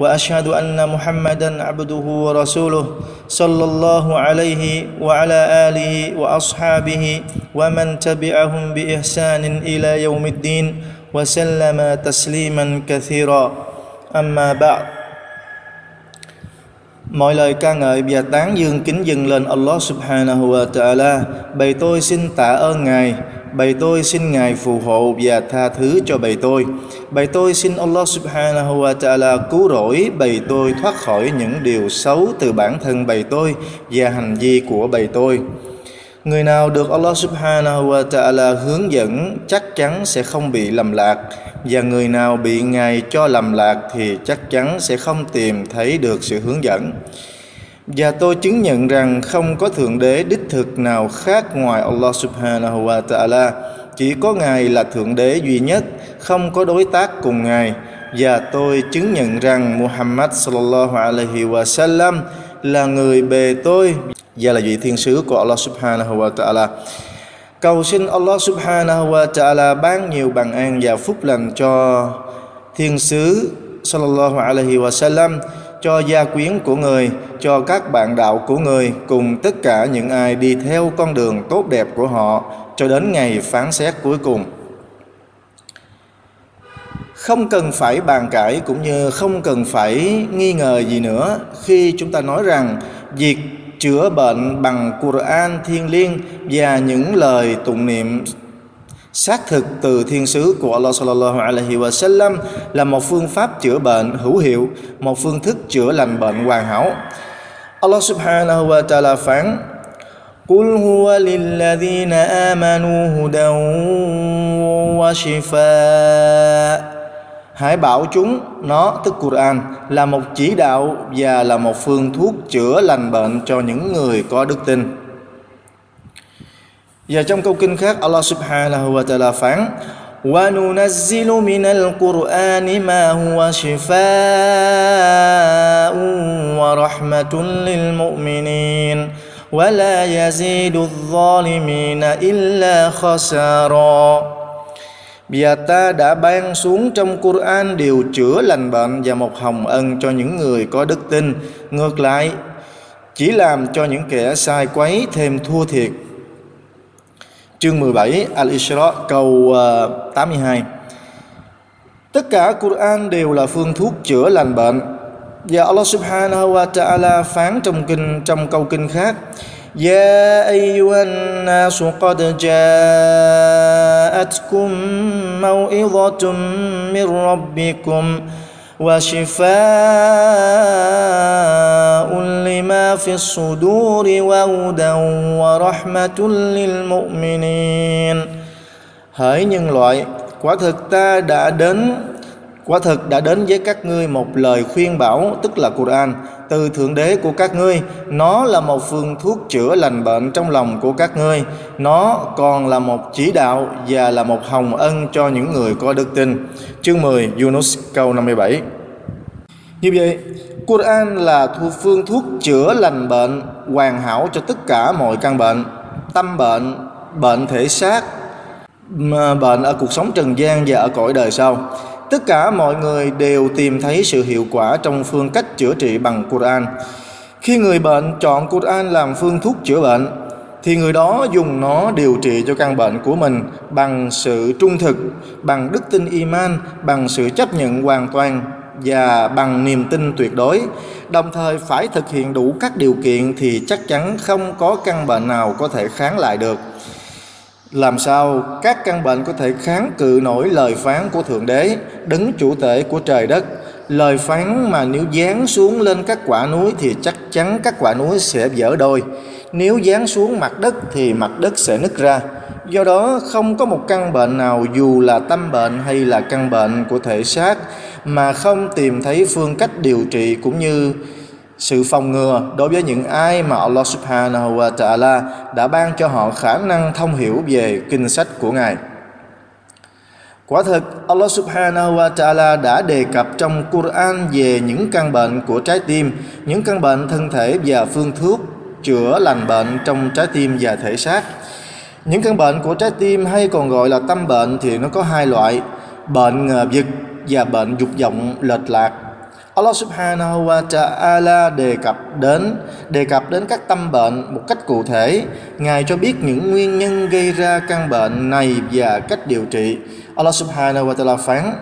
وأشهد أن محمدا عبده ورسوله صلى الله عليه وعلى آله وأصحابه ومن تبعهم بإحسان إلى يوم الدين وسلم تسليما كثيرا. أما بعد Mọi lời ca ngợi và tán dương kính dâng lên Allah subhanahu wa ta'ala. Bày tôi xin tạ ơn Ngài bầy tôi xin Ngài phù hộ và tha thứ cho bầy tôi. Bầy tôi xin Allah subhanahu wa ta'ala cứu rỗi bầy tôi thoát khỏi những điều xấu từ bản thân bầy tôi Và hành vi của bầy tôi. Người nào được Allah subhanahu wa ta'ala hướng dẫn chắc chắn sẽ không bị lầm lạc, Và người nào bị Ngài cho lầm lạc thì chắc chắn sẽ không tìm thấy được sự hướng dẫn và tôi chứng nhận rằng không có Thượng Đế đích thực nào khác ngoài Allah subhanahu wa ta'ala. Chỉ có Ngài là Thượng Đế duy nhất, không có đối tác cùng Ngài. Và tôi chứng nhận rằng Muhammad sallallahu alaihi wa sallam là người bề tôi và là vị thiên sứ của Allah subhanahu wa ta'ala. Cầu xin Allah subhanahu wa ta'ala ban nhiều bằng an và phúc lành cho thiên sứ sallallahu alaihi wa sallam cho gia quyến của người, cho các bạn đạo của người cùng tất cả những ai đi theo con đường tốt đẹp của họ cho đến ngày phán xét cuối cùng. Không cần phải bàn cãi cũng như không cần phải nghi ngờ gì nữa khi chúng ta nói rằng việc chữa bệnh bằng Quran thiêng liêng và những lời tụng niệm xác thực từ thiên sứ của Allah sallallahu alaihi wa sallam là một phương pháp chữa bệnh hữu hiệu, một phương thức chữa lành bệnh hoàn hảo. Allah subhanahu wa ta'ala phán: "Qul huwa lilladhina amanu hudan wa shifa." Hãy bảo chúng nó tức Quran là một chỉ đạo và là một phương thuốc chữa lành bệnh cho những người có đức tin. Và trong câu kinh khác Allah subhanahu wa ta'ala phán وَنُنَزِّلُ مِنَ الْقُرْآنِ مَا هُوَ شِفَاءٌ وَرَحْمَةٌ لِلْمُؤْمِنِينَ وَلَا يَزِيدُ الظَّالِمِينَ إِلَّا خَسَارًا Và ta đã ban xuống trong Quran điều chữa lành bệnh và một hồng ân cho những người có đức tin. Ngược lại, chỉ làm cho những kẻ sai quấy thêm thua thiệt chương 17 Al-Isra câu 82 Tất cả Quran đều là phương thuốc chữa lành bệnh và Allah subhanahu wa ta'ala phán trong kinh trong câu kinh khác يا أيها الناس قد جاءتكم موعظة من ربكم وشفاء لما في الصدور وهدى ورحمة للمؤمنين. Hỡi nhân loại, quả thực ta đã đến quả thực đã đến với các ngươi một lời khuyên bảo, tức là Quran. Từ thượng đế của các ngươi, nó là một phương thuốc chữa lành bệnh trong lòng của các ngươi. Nó còn là một chỉ đạo và là một hồng ân cho những người có đức tin. Chương 10 Yunus, câu 57 như vậy, Quran là thu phương thuốc chữa lành bệnh, hoàn hảo cho tất cả mọi căn bệnh, tâm bệnh bệnh thể xác bệnh ở cuộc sống trần gian và ở cõi đời sau tất cả mọi người đều tìm thấy sự hiệu quả trong phương cách chữa trị bằng Quran. Khi người bệnh chọn Quran làm phương thuốc chữa bệnh, thì người đó dùng nó điều trị cho căn bệnh của mình bằng sự trung thực, bằng đức tin iman, bằng sự chấp nhận hoàn toàn và bằng niềm tin tuyệt đối. Đồng thời phải thực hiện đủ các điều kiện thì chắc chắn không có căn bệnh nào có thể kháng lại được làm sao các căn bệnh có thể kháng cự nổi lời phán của thượng đế đấng chủ tể của trời đất? Lời phán mà nếu dán xuống lên các quả núi thì chắc chắn các quả núi sẽ vỡ đôi. Nếu dán xuống mặt đất thì mặt đất sẽ nứt ra. Do đó, không có một căn bệnh nào dù là tâm bệnh hay là căn bệnh của thể xác mà không tìm thấy phương cách điều trị cũng như sự phòng ngừa đối với những ai mà Allah subhanahu wa ta'ala đã ban cho họ khả năng thông hiểu về kinh sách của Ngài. Quả thực Allah subhanahu wa ta'ala đã đề cập trong Quran về những căn bệnh của trái tim, những căn bệnh thân thể và phương thuốc chữa lành bệnh trong trái tim và thể xác. Những căn bệnh của trái tim hay còn gọi là tâm bệnh thì nó có hai loại, bệnh ngờ vực và bệnh dục vọng lệch lạc. Allah Subhanahu wa Ta'ala đề cập đến đề cập đến các tâm bệnh một cách cụ thể. Ngài cho biết những nguyên nhân gây ra căn bệnh này và cách điều trị. Allah Subhanahu wa Ta'ala phán: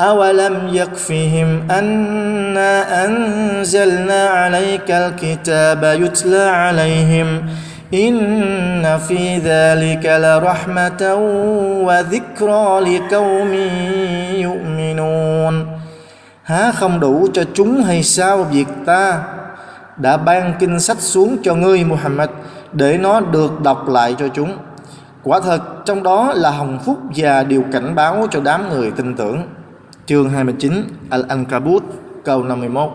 أولم يكفهم أنا أنزلنا عليك الكتاب يتلى عليهم إن في ذلك لرحمة وذكرى لقوم يؤمنون Há không đủ cho chúng hay sao việc ta đã ban kinh sách xuống cho ngươi, Muhammad, để nó được đọc lại cho chúng. Quả thật, trong đó là hồng phúc và điều cảnh báo cho đám người tin tưởng. Chương 29 Al-Ankabut, câu 51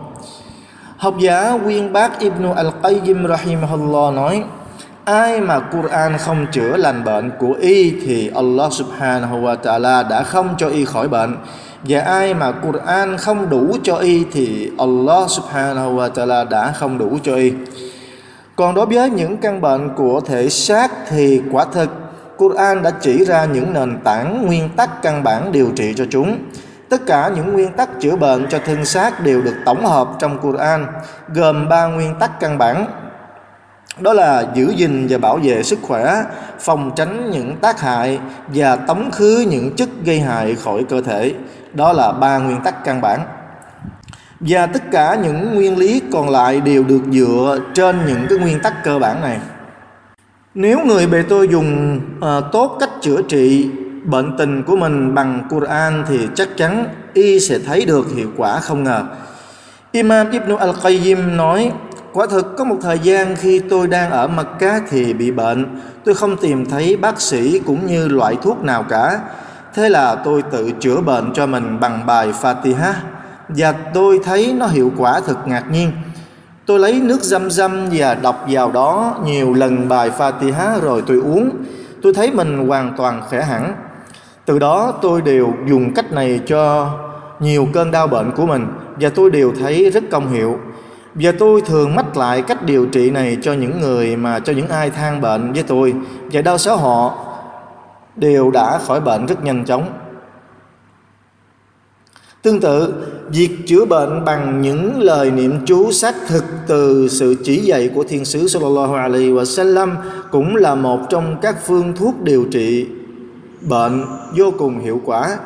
Học giả Nguyên Bác Ibn Al-Qayyim Rahimahullah nói, Ai mà Quran không chữa lành bệnh của y thì Allah Subhanahu wa Ta'ala đã không cho y khỏi bệnh và ai mà Quran không đủ cho y thì Allah Subhanahu wa Ta'ala đã không đủ cho y còn đối với những căn bệnh của thể xác thì quả thực Quran đã chỉ ra những nền tảng nguyên tắc căn bản điều trị cho chúng Tất cả những nguyên tắc chữa bệnh cho thân xác đều được tổng hợp trong Quran, gồm ba nguyên tắc căn bản. Đó là giữ gìn và bảo vệ sức khỏe, phòng tránh những tác hại và tống khứ những chất gây hại khỏi cơ thể. Đó là ba nguyên tắc căn bản. Và tất cả những nguyên lý còn lại đều được dựa trên những cái nguyên tắc cơ bản này. Nếu người bề tôi dùng uh, tốt cách chữa trị bệnh tình của mình bằng Quran thì chắc chắn y sẽ thấy được hiệu quả không ngờ. Imam Ibn Al-Qayyim nói Quả thực có một thời gian khi tôi đang ở Mecca thì bị bệnh Tôi không tìm thấy bác sĩ cũng như loại thuốc nào cả Thế là tôi tự chữa bệnh cho mình bằng bài Fatiha. Và tôi thấy nó hiệu quả thật ngạc nhiên. Tôi lấy nước dâm dâm và đọc vào đó nhiều lần bài Fatiha rồi tôi uống. Tôi thấy mình hoàn toàn khỏe hẳn. Từ đó tôi đều dùng cách này cho nhiều cơn đau bệnh của mình và tôi đều thấy rất công hiệu. Và tôi thường mách lại cách điều trị này cho những người mà, cho những ai than bệnh với tôi. Và đau số họ đều đã khỏi bệnh rất nhanh chóng. Tương tự, việc chữa bệnh bằng những lời niệm chú xác thực từ sự chỉ dạy của Thiên sứ Sallallahu Alaihi Wasallam cũng là một trong các phương thuốc điều trị bệnh vô cùng hiệu quả.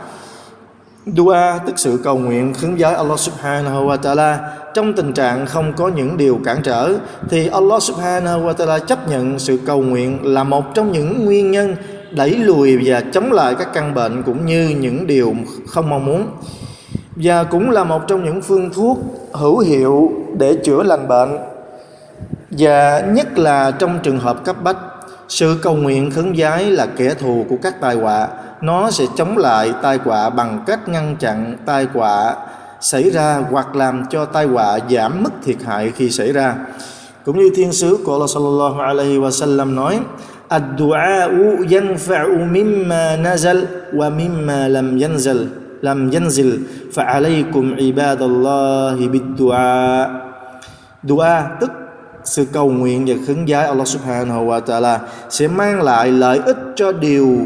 Dua tức sự cầu nguyện khấn giới Allah subhanahu wa ta'ala. Trong tình trạng không có những điều cản trở Thì Allah subhanahu wa ta'ala chấp nhận sự cầu nguyện là một trong những nguyên nhân đẩy lùi và chống lại các căn bệnh cũng như những điều không mong muốn. Và cũng là một trong những phương thuốc hữu hiệu để chữa lành bệnh, và nhất là trong trường hợp cấp bách, sự cầu nguyện khấn giái là kẻ thù của các tai họa. Nó sẽ chống lại tai họa bằng cách ngăn chặn tai họa xảy ra hoặc làm cho tai họa giảm mức thiệt hại khi xảy ra. Cũng như thiên sứ của Allah sallallahu alaihi wasallam nói Ad-du'a'u yanfa'u mimma nazal wa mimma lam yanzal lam yanzil fa'alaykum ibadallahi bid-du'a. Tức sự cầu nguyện và khấn giái Allah Subhanahu wa Ta'ala sẽ mang lại lợi ích cho điều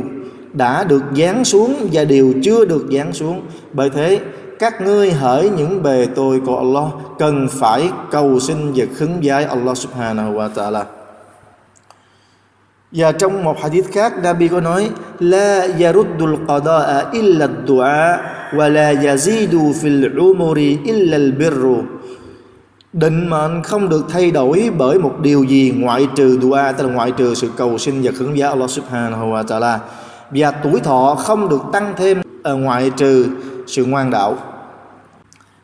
đã được giáng xuống và điều chưa được giáng xuống. Bởi thế, các ngươi hỡi những bề tôi của Allah cần phải cầu xin và khấn giái Allah Subhanahu wa Ta'ala. Và trong một hadith khác, Nabi có nói, La yaruddul qada'a illa ad-du'a wa la yazidu fil umuri illa al-birru. Định mệnh không được thay đổi bởi một điều gì ngoại trừ dua, tức là ngoại trừ sự cầu xin và khấn giá Allah subhanahu wa ta'ala. Và tuổi thọ không được tăng thêm ở ngoại trừ sự ngoan đạo.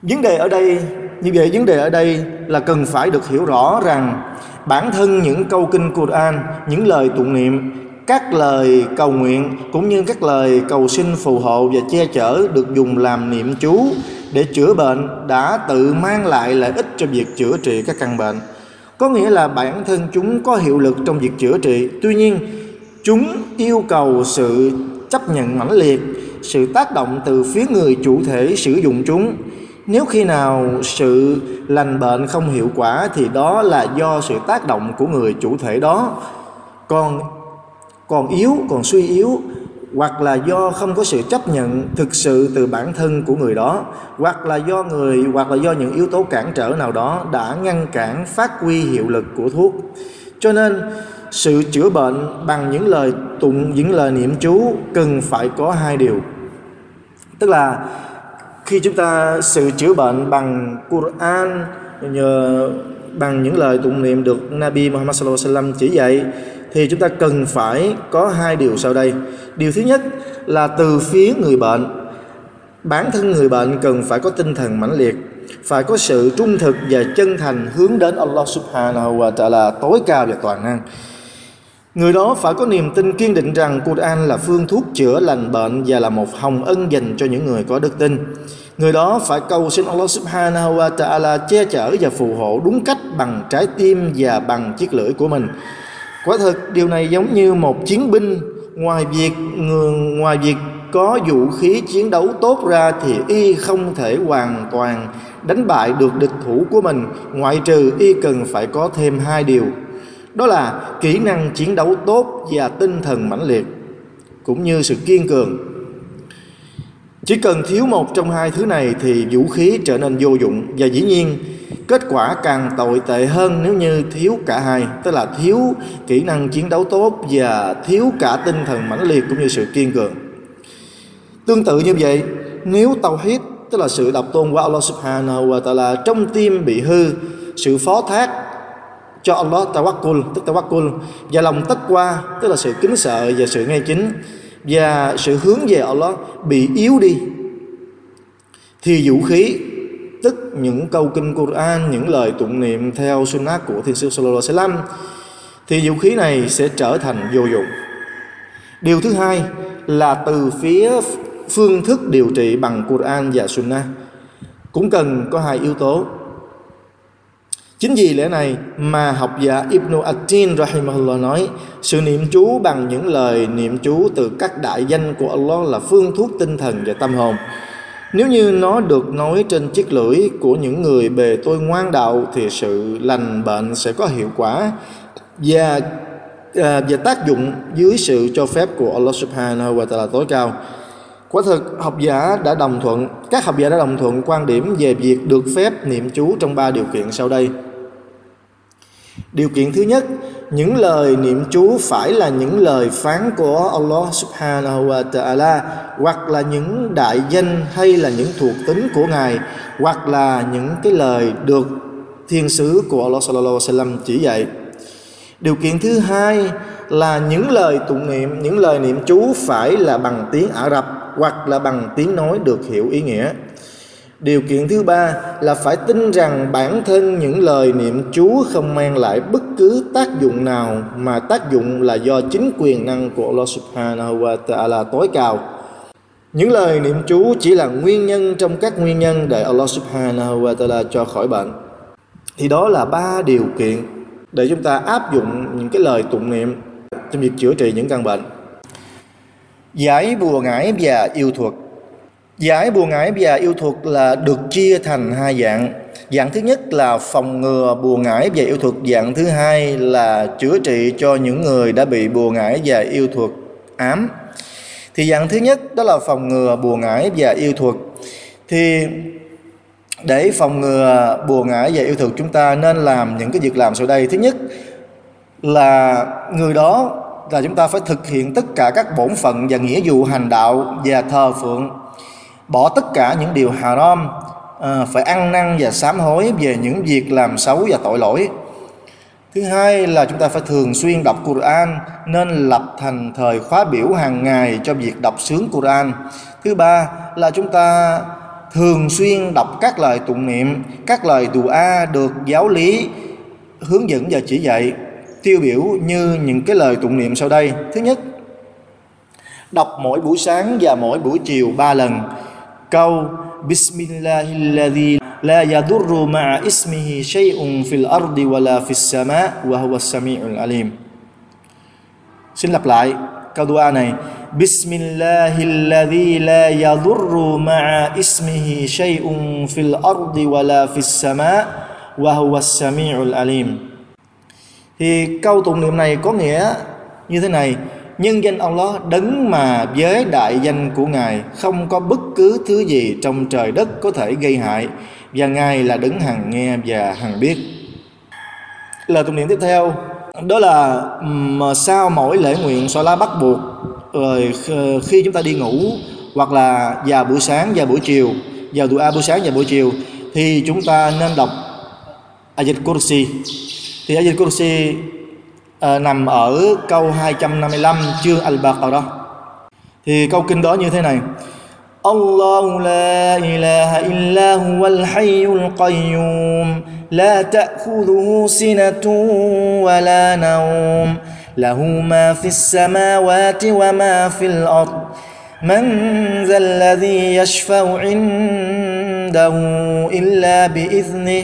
Vấn đề ở đây như vậy vấn đề ở đây là cần phải được hiểu rõ rằng bản thân những câu kinh Quran, những lời tụng niệm, các lời cầu nguyện cũng như các lời cầu xin phù hộ và che chở được dùng làm niệm chú để chữa bệnh đã tự mang lại lợi ích cho việc chữa trị các căn bệnh. Có nghĩa là bản thân chúng có hiệu lực trong việc chữa trị. Tuy nhiên, chúng yêu cầu sự chấp nhận mãnh liệt, sự tác động từ phía người chủ thể sử dụng chúng nếu khi nào sự lành bệnh không hiệu quả thì đó là do sự tác động của người chủ thể đó. Còn còn yếu, còn suy yếu, hoặc là do không có sự chấp nhận thực sự từ bản thân của người đó, hoặc là do người, hoặc là do những yếu tố cản trở nào đó đã ngăn cản phát huy hiệu lực của thuốc. Cho nên, sự chữa bệnh bằng những lời tụng, những lời niệm chú cần phải có hai điều. Tức là khi chúng ta sự chữa bệnh bằng Quran nhờ bằng những lời tụng niệm được Nabi Muhammad sallallahu alaihi wasallam chỉ dạy thì chúng ta cần phải có hai điều sau đây. Điều thứ nhất là từ phía người bệnh. Bản thân người bệnh cần phải có tinh thần mãnh liệt, phải có sự trung thực và chân thành hướng đến Allah Subhanahu wa Taala tối cao và toàn năng. Người đó phải có niềm tin kiên định rằng Quran là phương thuốc chữa lành bệnh và là một hồng ân dành cho những người có đức tin. Người đó phải cầu xin Allah Subhanahu wa Ta'ala che chở và phù hộ đúng cách bằng trái tim và bằng chiếc lưỡi của mình. Quả thực điều này giống như một chiến binh ngoài việc người, ngoài việc có vũ khí chiến đấu tốt ra thì y không thể hoàn toàn đánh bại được địch thủ của mình ngoại trừ y cần phải có thêm hai điều đó là kỹ năng chiến đấu tốt và tinh thần mãnh liệt, cũng như sự kiên cường. Chỉ cần thiếu một trong hai thứ này thì vũ khí trở nên vô dụng và dĩ nhiên, kết quả càng tồi tệ hơn nếu như thiếu cả hai, tức là thiếu kỹ năng chiến đấu tốt và thiếu cả tinh thần mãnh liệt cũng như sự kiên cường. Tương tự như vậy, nếu tàu hít tức là sự độc tôn của Allah subhanahu wa ta'ala trong tim bị hư, sự phó thác cho Allah tawakkul, tức tawakkul. Và lòng tất qua, tức là sự kính sợ và sự ngay chính và sự hướng về Allah bị yếu đi. Thì vũ khí, tức những câu kinh Quran, những lời tụng niệm theo sunnah của thiên sư sallallahu alaihi wasallam, thì vũ khí này sẽ trở thành vô dụng. Điều thứ hai là từ phía phương thức điều trị bằng Quran và sunnah. Cũng cần có hai yếu tố. Chính vì lẽ này mà học giả Ibn Atin Rahimahullah nói Sự niệm chú bằng những lời niệm chú từ các đại danh của Allah là phương thuốc tinh thần và tâm hồn Nếu như nó được nói trên chiếc lưỡi của những người bề tôi ngoan đạo Thì sự lành bệnh sẽ có hiệu quả Và à, và tác dụng dưới sự cho phép của Allah Subhanahu wa Taala tối cao. Quả thực học giả đã đồng thuận, các học giả đã đồng thuận quan điểm về việc được phép niệm chú trong ba điều kiện sau đây. Điều kiện thứ nhất, những lời niệm chú phải là những lời phán của Allah Subhanahu wa Ta'ala hoặc là những đại danh hay là những thuộc tính của Ngài hoặc là những cái lời được thiên sứ của Allah Sallallahu Alaihi Wasallam chỉ dạy. Điều kiện thứ hai là những lời tụng niệm, những lời niệm chú phải là bằng tiếng Ả Rập hoặc là bằng tiếng nói được hiểu ý nghĩa điều kiện thứ ba là phải tin rằng bản thân những lời niệm chú không mang lại bất cứ tác dụng nào, mà tác dụng là do chính quyền năng của Allah Subhanahu wa Ta'ala tối cao. Những lời niệm chú chỉ là nguyên nhân trong các nguyên nhân để Allah Subhanahu wa Ta'ala cho khỏi bệnh. Thì đó là ba điều kiện để chúng ta áp dụng những cái lời tụng niệm trong việc chữa trị những căn bệnh. Giải bùa ngải và yêu thuật. Giải bùa ngải và yêu thuật là được chia thành hai dạng. Dạng thứ nhất là phòng ngừa bùa ngải và yêu thuật. Dạng thứ hai là chữa trị cho những người đã bị bùa ngải và yêu thuật ám. Thì dạng thứ nhất đó là phòng ngừa bùa ngải và yêu thuật. Thì để phòng ngừa bùa ngải và yêu thuật, chúng ta nên làm những cái việc làm sau đây. Thứ nhất là người đó là chúng ta phải thực hiện tất cả các bổn phận và nghĩa vụ hành đạo và thờ phượng bỏ tất cả những điều haram à, phải ăn năn và sám hối về những việc làm xấu và tội lỗi. Thứ hai là chúng ta phải thường xuyên đọc Quran nên lập thành thời khóa biểu hàng ngày cho việc đọc sướng Quran. Thứ ba là chúng ta thường xuyên đọc các lời tụng niệm các lời dùa được giáo lý hướng dẫn và chỉ dạy tiêu biểu như những cái lời tụng niệm sau đây. Thứ nhất đọc mỗi buổi sáng và mỗi buổi chiều ba lần. Câu Bismillahilladzi la yadurru ma'a ismihi shay'un fil ardi wala fis sama wa huwa samiul alim Xin lặp lại câu dua này Bismillahilladzi la yadurru ma'a ismihi shay'un fil ardi wala fis sama wa huwa as-sami'ul alim thì câu tụng niệm này có nghĩa như thế này nhân danh Allah đấng mà với đại danh của Ngài không có bất cứ thứ gì trong trời đất có thể gây hại, và Ngài là đấng hằng nghe và hằng biết. Lời tụng niệm tiếp theo, đó là mà sau mỗi lễ nguyện xoa lá bắt buộc, rồi khi chúng ta đi ngủ, hoặc là vào buổi sáng và buổi chiều, vào dua buổi sáng và buổi chiều, thì chúng ta nên đọc Ayat Kursi thì Ayat Kursi à, nằm ở câu 255 chương Al-Baqarah. Thì câu kinh đó như thế này. الله لا إله إلا هو الحي القيوم لا تأخذه سنة ولا نوم له ما في السماوات وما في الأرض من ذا الذي يشفع عنده إلا بإذنه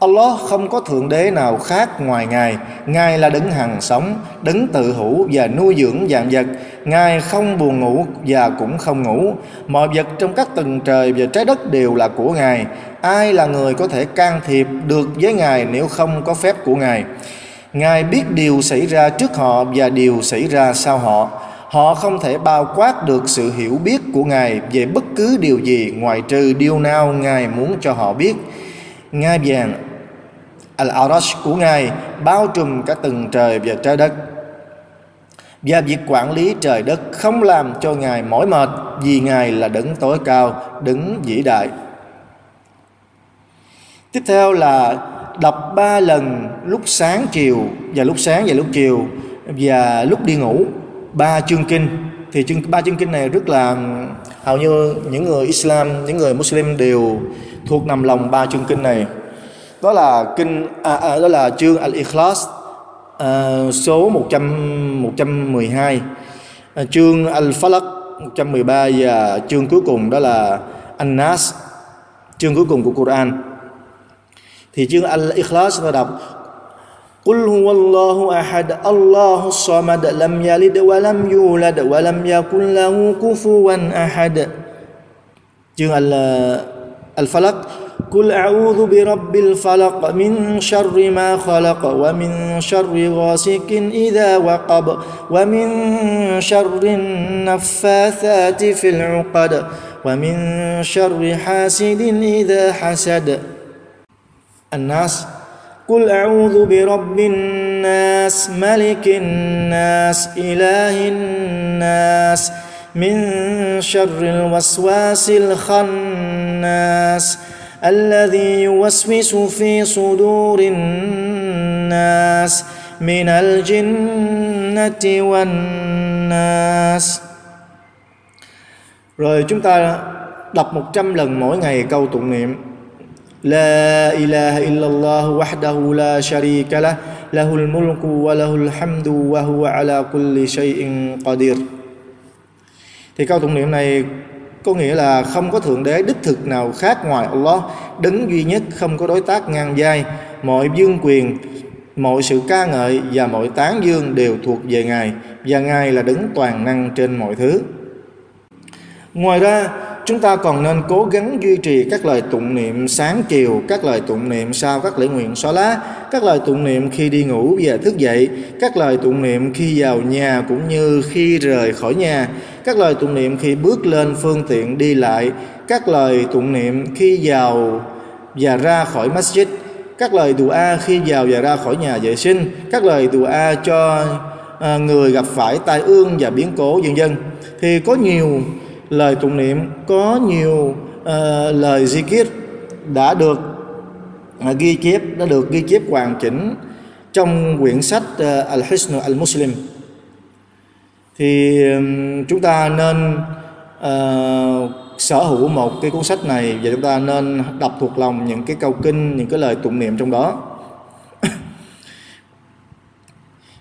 Allah không có thượng đế nào khác ngoài Ngài. Ngài là đấng hằng sống, đấng tự hữu và nuôi dưỡng vạn vật. Ngài không buồn ngủ và cũng không ngủ. Mọi vật trong các tầng trời và trái đất đều là của Ngài. Ai là người có thể can thiệp được với Ngài nếu không có phép của Ngài? Ngài biết điều xảy ra trước họ và điều xảy ra sau họ. Họ không thể bao quát được sự hiểu biết của Ngài về bất cứ điều gì ngoại trừ điều nào Ngài muốn cho họ biết. Ngai vàng Al-Arash của Ngài bao trùm cả từng trời và trái đất. Và việc quản lý trời đất không làm cho Ngài mỏi mệt vì Ngài là đấng tối cao, đấng vĩ đại. Tiếp theo là đọc ba lần lúc sáng chiều và lúc sáng và lúc chiều và lúc đi ngủ ba chương kinh thì chương ba chương kinh này rất là hầu như những người Islam những người Muslim đều thuộc nằm lòng ba chương kinh này đó là kinh à, à, đó là chương Al Ikhlas à, số 100 112 à, chương Al Falaq 113 và chương cuối cùng đó là An Nas chương cuối cùng của Quran thì chương Al Ikhlas ta đọc قل هو الله أحد الله الصمد لم يلد ولم يولد ولم يكن له كفوا أحد chương Al Al-Falaq قل أعوذ برب الفلق من شر ما خلق ومن شر غاسق إذا وقب ومن شر النفاثات في العقد ومن شر حاسد إذا حسد. الناس قل أعوذ برب الناس ملك الناس إله الناس من شر الوسواس الخناس. الذي يوسوس في صدور الناس من الجنة والناس Rồi chúng ta đọc 100 lần mỗi ngày câu tụng niệm لا إله إلا الله وحده لا شريك له له الملك وله الحمد وهو على كل شيء قدير Thì câu tụng niệm này có nghĩa là không có thượng đế đích thực nào khác ngoài Allah đấng duy nhất không có đối tác ngang vai mọi dương quyền mọi sự ca ngợi và mọi tán dương đều thuộc về ngài và ngài là đấng toàn năng trên mọi thứ. Ngoài ra chúng ta còn nên cố gắng duy trì các lời tụng niệm sáng chiều, các lời tụng niệm sau các lễ nguyện xóa lá, các lời tụng niệm khi đi ngủ và thức dậy, các lời tụng niệm khi vào nhà cũng như khi rời khỏi nhà, các lời tụng niệm khi bước lên phương tiện đi lại, các lời tụng niệm khi vào và ra khỏi masjid, các lời dùa a khi vào và ra khỏi nhà vệ sinh, các lời dùa a cho à, người gặp phải tai ương và biến cố vân dân, thì có nhiều lời tụng niệm có nhiều uh, lời zikir đã được uh, ghi chép đã được ghi chép hoàn chỉnh trong quyển sách uh, Al-Hisn Al-Muslim thì chúng ta nên uh, sở hữu một cái cuốn sách này và chúng ta nên đọc thuộc lòng những cái câu kinh những cái lời tụng niệm trong đó.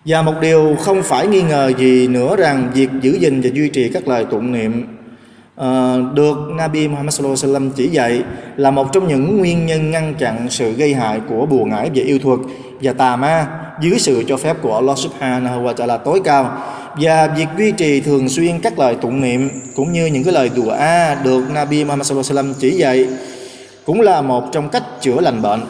Và một điều không phải nghi ngờ gì nữa rằng việc giữ gìn và duy trì các lời tụng niệm uh, được Nabi Muhammad sallallahu alaihi wasallam chỉ dạy là một trong những nguyên nhân ngăn chặn sự gây hại của bùa ngải về yêu thuật và tà ma dưới sự cho phép của Allah Subhanahu wa Taala tối cao và việc duy trì thường xuyên các lời tụng niệm, cũng như những cái lời dùa a được Nabi Muhammad sallallahu alaihi wasallam chỉ dạy, cũng là một trong cách chữa lành bệnh.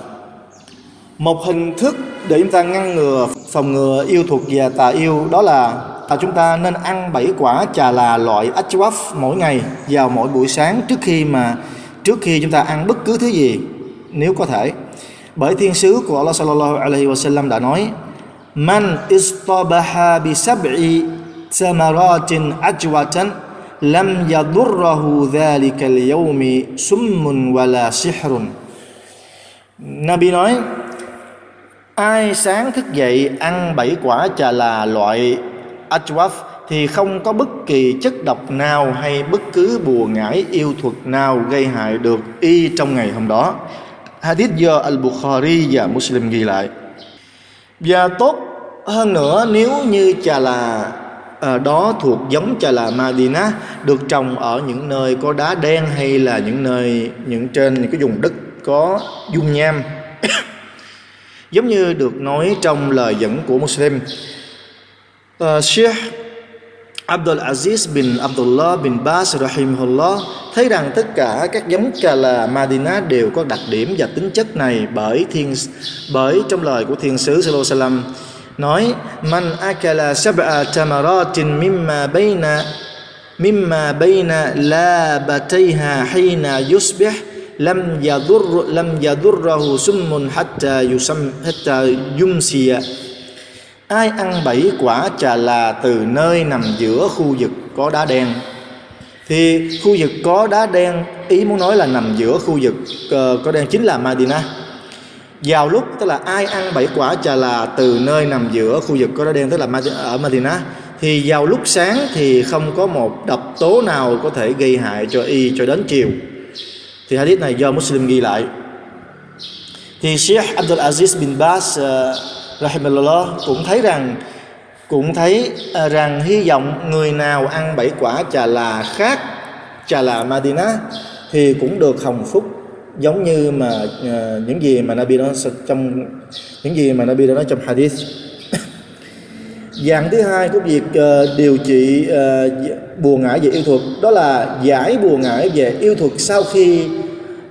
Một hình thức để chúng ta ngăn ngừa, phòng ngừa yêu thuộc và tà yêu đó là là chúng ta nên ăn bảy quả trà là loại achwaf mỗi ngày vào mỗi buổi sáng trước khi mà, trước khi chúng ta ăn bất cứ thứ gì, nếu có thể. Bởi thiên sứ của Allah sallallahu alaihi wasallam đã nói, man istabaha bi sab'i ثمرات ajwatan لم يضره ذلك اليوم سم ولا سحر. Nabi nói, ai sáng thức dậy ăn bảy quả trà là loại ajwaf thì không có bất kỳ chất độc nào hay bất cứ bùa ngải yêu thuật nào gây hại được y trong ngày hôm đó. Hadith do al-Bukhari và Muslim ghi lại. Và tốt hơn nữa, nếu như trà là à, đó thuộc giống trà là Madina được trồng ở những nơi có đá đen hay là những nơi những trên những cái vùng đất có dung nham. Giống như được nói trong lời dẫn của Muslim. Uh, Sheikh Abdul Aziz bin Abdullah bin Bas rahimahullah thấy rằng tất cả các giống trà là Madina đều có đặc điểm và tính chất này bởi thiên bởi trong lời của thiên sứ sallallahu alaihi wasallam nói man akala sab'a tamaratin mimma bayna mimma bayna la batayha hina yusbih lam yadur lam yadurrahu summun hatta yusam hatta yumsiya. Ai ăn bảy quả trà là từ nơi nằm giữa khu vực có đá đen? Thì khu vực có đá đen ý muốn nói là nằm giữa khu vực uh, có đen chính là Madina vào lúc tức là ai ăn bảy quả trà là từ nơi nằm giữa khu vực có đá đen tức là ở Medina. Thì vào lúc sáng thì không có một độc tố nào có thể gây hại cho y cho đến chiều. Thì hadith này do Muslim ghi lại. Thì Sheikh Abdul Aziz bin bas uh, rahimahullah cũng thấy rằng cũng thấy uh, rằng hy vọng người nào ăn bảy quả trà là khác trà là Madina thì cũng được hồng phúc giống như mà uh, những gì mà Nabi nói trong những gì mà Nabi đã nói trong hadith. Dạng thứ hai của việc uh, điều trị uh, bùa ngải về yêu thuật đó là giải bùa ngải về yêu thuật sau khi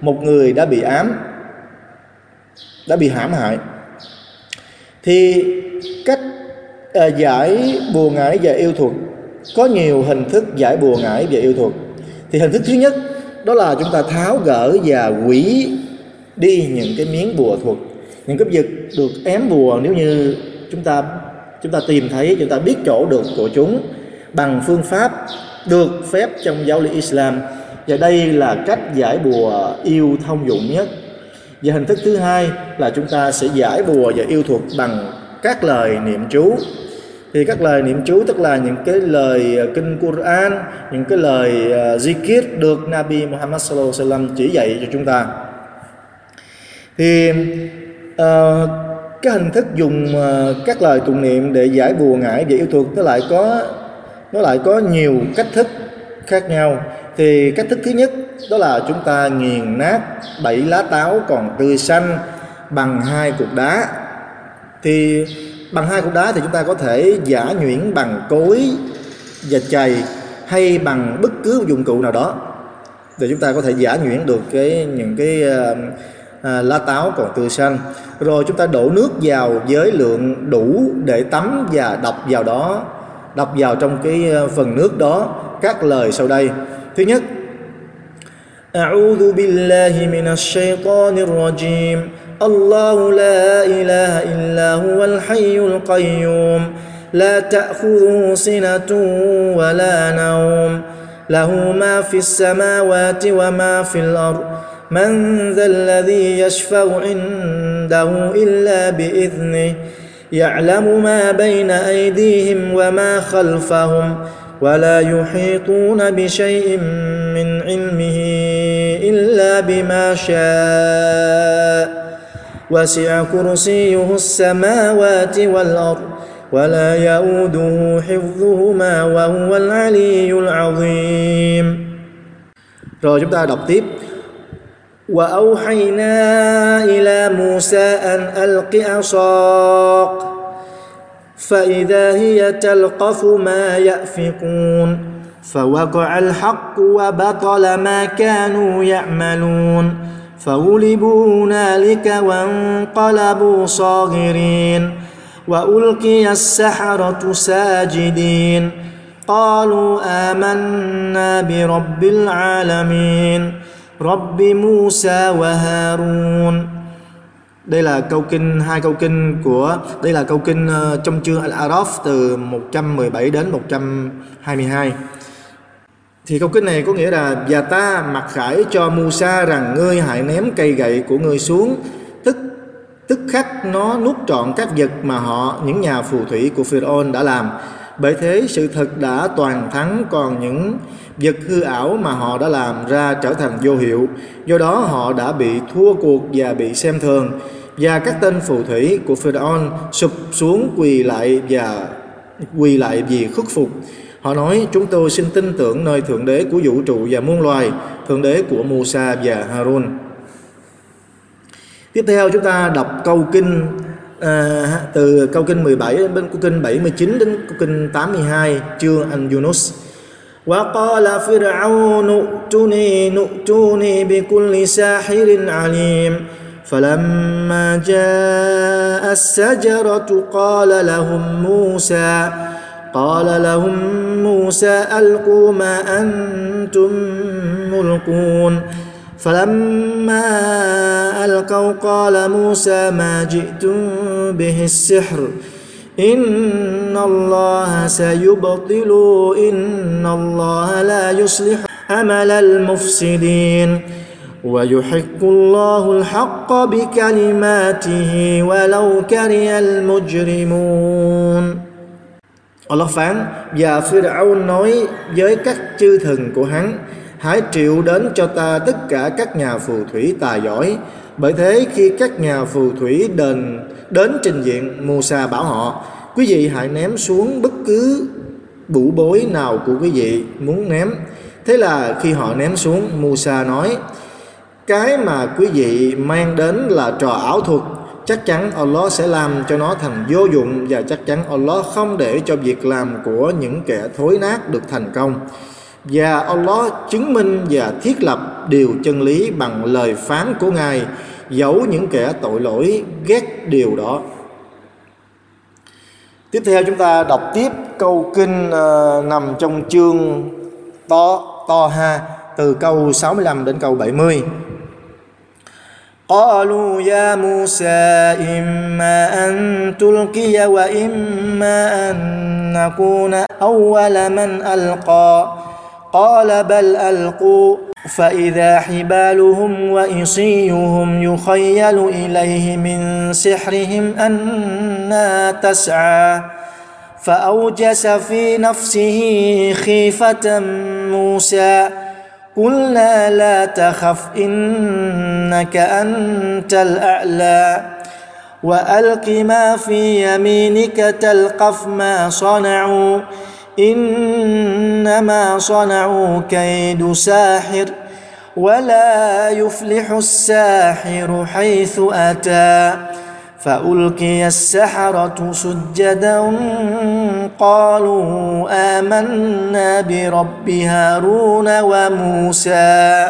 một người đã bị ám đã bị hãm hại. Thì cách uh, giải bùa ngải về yêu thuật có nhiều hình thức giải bùa ngải về yêu thuật. Thì hình thức thứ nhất đó là chúng ta tháo gỡ và quỷ đi những cái miếng bùa thuật, những cái vật được ém bùa. Nếu như chúng ta chúng ta tìm thấy, chúng ta biết chỗ được của chúng bằng phương pháp được phép trong giáo lý Islam. Và đây là cách giải bùa yêu thông dụng nhất. Và hình thức thứ hai là chúng ta sẽ giải bùa và yêu thuật bằng các lời niệm chú thì các lời niệm chú tức là những cái lời ờ, kinh Quran những cái lời ờ, zikir được Nabi Muhammad sallallahu alaihi wasallam chỉ dạy cho chúng ta. Thì uh, cái hình thức dùng uh, các lời tụng niệm để giải bùa ngải và yêu thương nó lại có nó lại có nhiều cách thức khác nhau. Thì cách thức thứ nhất đó là chúng ta nghiền nát bảy lá táo còn tươi xanh bằng hai cục đá. Thì bằng hai cục đá thì chúng ta có thể giả nhuyễn bằng cối và chày hay bằng bất cứ dụng cụ nào đó để chúng ta có thể giả nhuyễn được cái những cái uh, à, lá táo còn tươi xanh rồi chúng ta đổ nước vào với lượng đủ để tắm và đọc vào đó đọc vào trong cái ờ, phần nước đó các lời sau đây thứ nhất أعوذ بالله من الشيطان الرجيم الله لا إله إلا هو الحي القيوم. لا تأخذه سنة ولا نوم. له ما في السماوات وما في الأرض. من ذا الذي يشفع عنده إلا بإذنه. يعلم ما بين أيديهم وما خلفهم. ولا يحيطون بشيء من علمه إلا بما شاء. وسع كرسيه السماوات والأرض ولا يؤوده حفظهما وهو العلي العظيم. Rồi chúng ta đọc tiếp. وأوحينا إلى موسى أن ألق عصاك فإذا هي تلقف ما يأفكون فوقع الحق وبطل ما كانوا يعملون فغلبوا هنالك وانقلبوا صاغرين والقي السحره ساجدين قالوا امنا برب العالمين رب موسى وهارون đây là câu kinh hai câu kinh của đây là câu kinh uh, trong chương Al-Araf từ 117 đến 122 thì câu kinh này có nghĩa là, và ta mặc khải cho Musa rằng ngươi hãy ném cây gậy của ngươi xuống, tức tức khắc nó nuốt trọn các vật mà họ, những nhà phù thủy của Pharaoh đã làm. Bởi thế sự thật đã toàn thắng còn những vật hư ảo mà họ đã làm ra trở thành vô hiệu. Do đó họ đã bị thua cuộc và bị xem thường. Và các tên phù thủy của Pharaoh sụp xuống quỳ lại và, quỳ lại vì khuất phục. họ nói chúng tôi xin tin tưởng nơi thượng đế của vũ trụ và muôn loài thượng đế của Musa và Harun tiếp theo chúng ta đọc câu kinh à, từ câu kinh 17 đến câu kinh 79 đến câu kinh 82 chương anh Yunus وقال فرعون ائتني نؤتوني بكل ساحر عليم فلما جاء السجرة قال لهم موسى قال لهم موسى ألقوا ما أنتم ملقون. فلما ألقوا قال موسى ما جئتم به السحر. إن الله سيبطل إن الله لا يصلح عمل المفسدين. ويحق الله الحق بكلماته ولو كره المجرمون. Allah phán và Pharaoh nói với các chư thần của hắn, hãy triệu đến cho ta tất cả các nhà phù thủy tài giỏi. Bởi thế khi các nhà phù thủy đền, đến trình diện Musa bảo họ, quý vị hãy ném xuống bất cứ bụ bối nào của quý vị muốn ném. Thế là khi họ ném xuống Musa nói, cái mà quý vị mang đến là trò ảo thuật chắc chắn Allah sẽ làm cho nó thành vô dụng và chắc chắn Allah không để cho việc làm của những kẻ thối nát được thành công. Và Allah chứng minh và thiết lập điều chân lý bằng lời phán của Ngài dẫu những kẻ tội lỗi ghét điều đó. Tiếp theo chúng ta đọc tiếp câu kinh uh, nằm trong chương to to ha từ câu 65 đến câu 70 قالوا يا موسى إما أن تلقي وإما أن نكون أول من ألقى. قال بل ألقوا. فإذا حبالهم وإصيهم يخيل إليه من سحرهم أنها تسعى. فأوجس في نفسه خيفة موسى. قلنا لا تخف إنك أنت الأعلى. وألق ما في يمينك تلقف ما صنعوا إنما صنعوا كيد ساحر ولا يفلح الساحر حيث أتى. فألقي السحرة سجدا قالوا آمنا برب هارون وموسى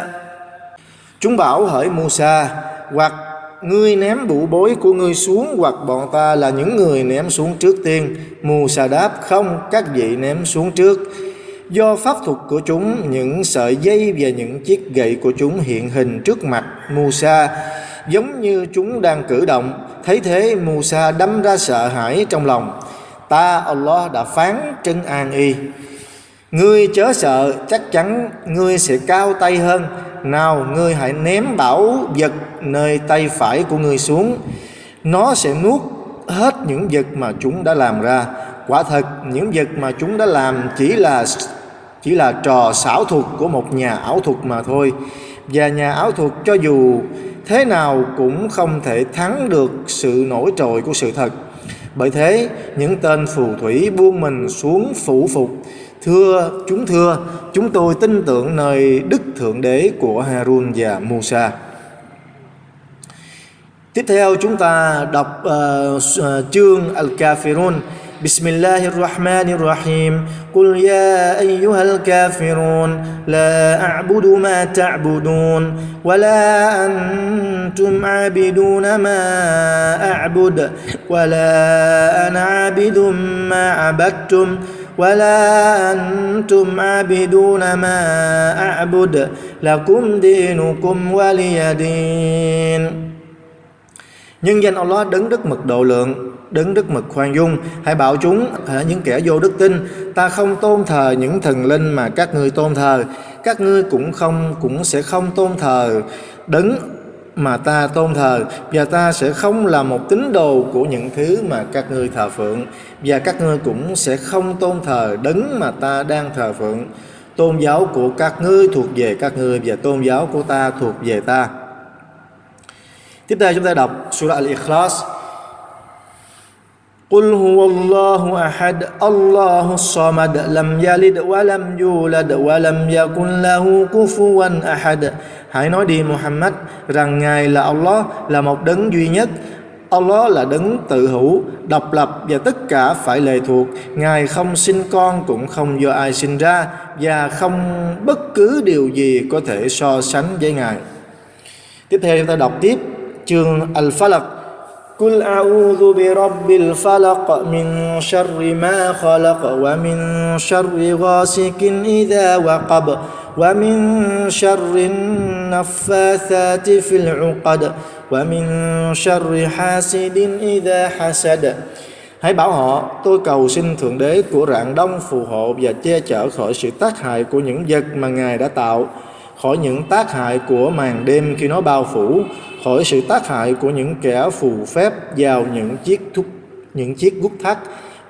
Chúng bảo hỡi Musa hoặc ngươi ném bụ bối của ngươi xuống hoặc bọn ta là những người ném xuống trước tiên. Musa đáp không các vị ném xuống trước. Do pháp thuật của chúng, những sợi dây và những chiếc gậy của chúng hiện hình trước mặt Musa giống như chúng đang cử động. Thấy thế Musa đâm ra sợ hãi trong lòng. Ta Allah đã phán trấn an y. Ngươi chớ sợ chắc chắn ngươi sẽ cao tay hơn. Nào ngươi hãy ném bảo vật nơi tay phải của ngươi xuống. Nó sẽ nuốt hết những vật mà chúng đã làm ra. Quả thật những vật mà chúng đã làm chỉ là chỉ là trò xảo thuật của một nhà ảo thuật mà thôi. Và nhà ảo thuật cho dù thế nào cũng không thể thắng được sự nổi trội của sự thật. Bởi thế những tên phù thủy buông mình xuống phủ phục. Thưa chúng thưa chúng tôi tin tưởng nơi đức thượng đế của Harun và Musa. Tiếp theo chúng ta đọc uh, chương Al-Kafirun. بسم الله الرحمن الرحيم قل يا ايها الكافرون لا اعبد ما تعبدون ولا أنتم عابدون ما اعبد ولا أنا عابد ما عبدتم ولا أنتم عابدون ما اعبد لكم دينكم ولي دين nhân danh Allah đấng đức mực độ lượng đấng đức mực khoan dung, hãy bảo chúng những kẻ vô đức tin, ta không tôn thờ những thần linh mà các ngươi tôn thờ. Các ngươi cũng không, cũng sẽ không tôn thờ đấng mà ta tôn thờ, và ta sẽ không là một tín đồ của những thứ mà các ngươi thờ phượng, và các ngươi cũng sẽ không tôn thờ đấng mà ta đang thờ phượng. Tôn giáo của các ngươi thuộc về các ngươi, và tôn giáo của ta thuộc về ta. Tiếp theo chúng ta đọc surah al-ikhlas. قل هو الله أحد الله الصمد لم يلد ولم يولد ولم يكن له كفوا أحد Hãy nói đi Muhammad rằng Ngài là Allah là một đấng duy nhất Allah là đấng tự hữu, độc lập và tất cả phải lệ thuộc. Ngài không sinh con cũng không do ai sinh ra và không bất cứ điều gì có thể so sánh với Ngài. Tiếp theo chúng ta đọc tiếp chương Al-Falaq قل أعوذ برب الفلق من شر ما خلق ومن شر غاسق إذا وقب ومن شر النفاثات في العقد ومن شر حاسد إذا حسد Hãy bảo họ, tôi cầu xin Thượng Đế của rạng đông phù hộ và che chở khỏi sự tác hại của những vật mà Ngài đã tạo, khỏi những tác hại của màn đêm khi nó bao phủ, khỏi sự tác hại của những kẻ phù phép vào những chiếc thúc những chiếc gút thắt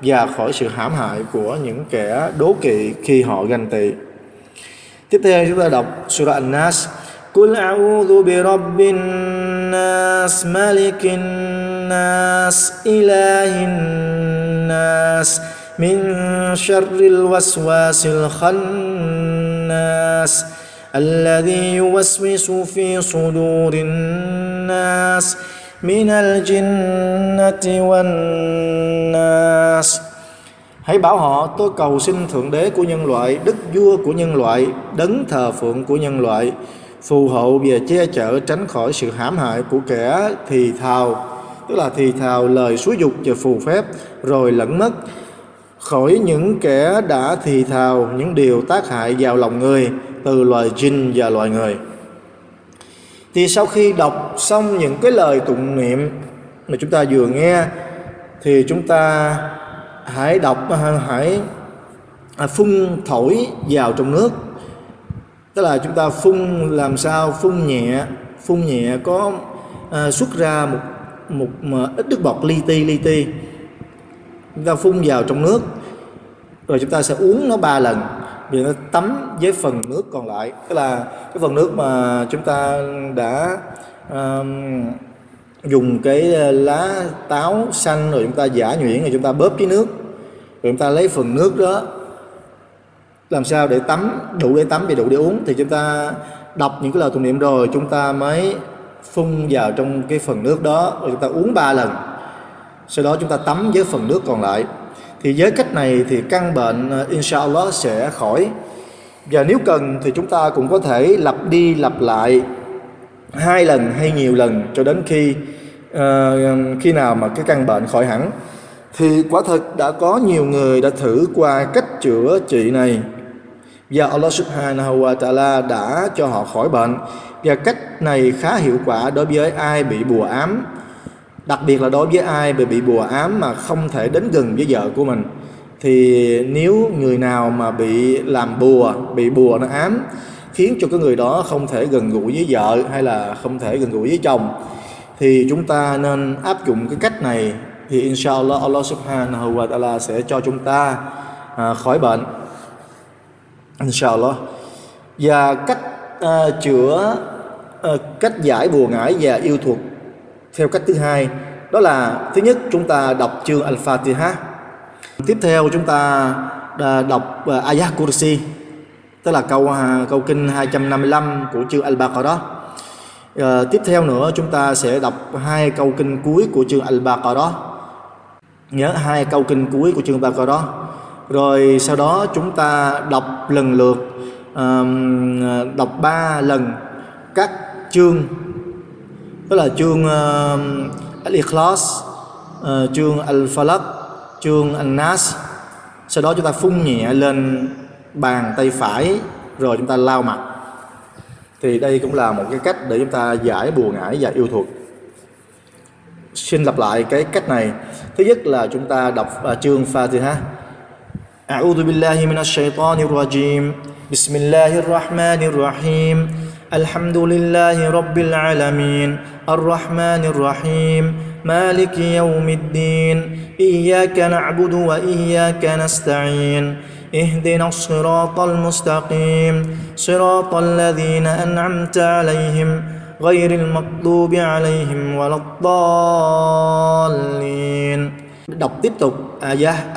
và khỏi sự hãm hại của những kẻ đố kỵ khi họ ganh tị. Tiếp theo chúng ta đọc Surah An-Nas. Qul a'udhu bi rabbin nas, malikin nas, ilahin nas, min sharril waswasil khannas. الذي يوسوس في صدور الناس من الجنة والناس Hãy bảo họ tôi cầu xin Thượng Đế của nhân loại, Đức Vua của nhân loại, Đấng thờ phượng của nhân loại, phù hộ và che chở tránh khỏi sự hãm hại của kẻ thì thào, tức là thì thào lời xúi dục và phù phép rồi lẫn mất, khỏi những kẻ đã thì thào những điều tác hại vào lòng người từ loài jin và loài người. Thì sau khi đọc xong những cái lời tụng niệm mà chúng ta vừa nghe thì chúng ta hãy đọc hãy phun thổi vào trong nước. Tức là chúng ta phun làm sao? Phun nhẹ phun nhẹ có à, xuất ra một một mà ít nước bọt li ti li ti. Chúng ta phun vào trong nước rồi chúng ta sẽ uống nó ba lần vì nó tắm với phần nước còn lại. Tức là cái phần nước mà chúng ta đã um, dùng cái lá táo xanh rồi chúng ta giả nhuyễn rồi chúng ta bóp với nước. Rồi chúng ta lấy phần nước đó làm sao để tắm đủ để tắm và đủ để uống. Thì chúng ta đọc những cái lời tụng niệm rồi chúng ta mới phun vào trong cái phần nước đó. Rồi chúng ta uống ba lần. Sau đó chúng ta tắm với phần nước còn lại thì với cách này thì căn bệnh ờ, inshallah sẽ khỏi. Và nếu cần thì chúng ta cũng có thể lặp đi lặp lại hai lần hay nhiều lần cho đến khi uh, khi nào mà cái căn bệnh khỏi hẳn. Thì quả thật đã có nhiều người đã thử qua cách chữa trị này. Và Allah subhanahu wa ta'ala đã cho họ khỏi bệnh. Và cách này khá hiệu quả đối với ai bị bùa ám đặc biệt là đối với ai bị bị bùa ám mà không thể đến gần với vợ của mình thì nếu người nào mà bị làm bùa bị bùa nó ám khiến cho cái người đó không thể gần gũi với vợ hay là không thể gần gũi với chồng thì chúng ta nên áp dụng cái cách này. Thì inshallah Allah subhanahu wa ta'ala sẽ cho chúng ta à, khỏi bệnh. Inshallah. Và cách à, chữa à, cách giải bùa ngải và yêu thuật theo cách thứ hai đó là thứ nhất chúng ta đọc chương Al-Fatiha. Tiếp theo chúng ta à, đọc à, Ayah Kursi tức là câu à, câu kinh 255 của chương Al-Baqarah. À, tiếp theo nữa chúng ta sẽ đọc hai câu kinh cuối của chương Al-Baqarah. Nhớ hai câu kinh cuối của chương Baqarah rồi sau đó chúng ta đọc lần lượt đọc ba lần các chương đó là chương uh, Al-Ikhlas uh, chương Al-Falaq chương An-Nas sau đó chúng ta phun nhẹ lên bàn tay phải rồi chúng ta lau mặt thì đây cũng là một cái cách để chúng ta giải bùa ngải và yêu thuật xin lặp lại cái cách này thứ nhất là chúng ta đọc uh, chương Fatiha أعوذ بالله من الشيطان الرجيم بسم الله الرحمن الرحيم الحمد لله رب العالمين. الرحمن الرحيم. مالك يوم الدين. إياك نعبد وإياك نستعين. اهدنا الصراط المستقيم. صراط الذين أنعمت عليهم غير المغضوب عليهم ولا الضالين. Đọc tiếp tục. Ayah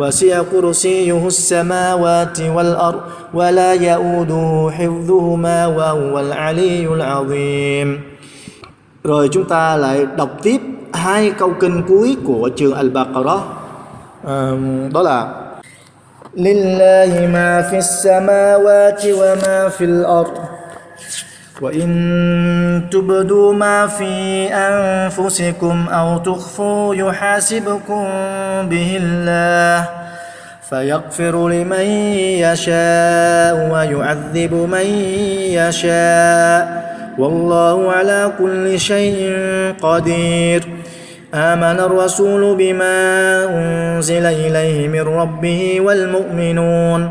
وسع كرسيه السماوات والأرض ولا يؤوده حفظهما وهو العلي العظيم. Rồi chúng ta lại đọc tiếp hai câu kinh cuối của trường Al-Baqarah. À, đó là لله ما في السماوات وما في الأرض وإن تبدوا ما في أنفسكم أو تخفوا يحاسبكم به الله فيغفر لمن يشاء ويعذب من يشاء والله على كل شيء قدير آمن الرسول بما أنزل إليه من ربه والمؤمنون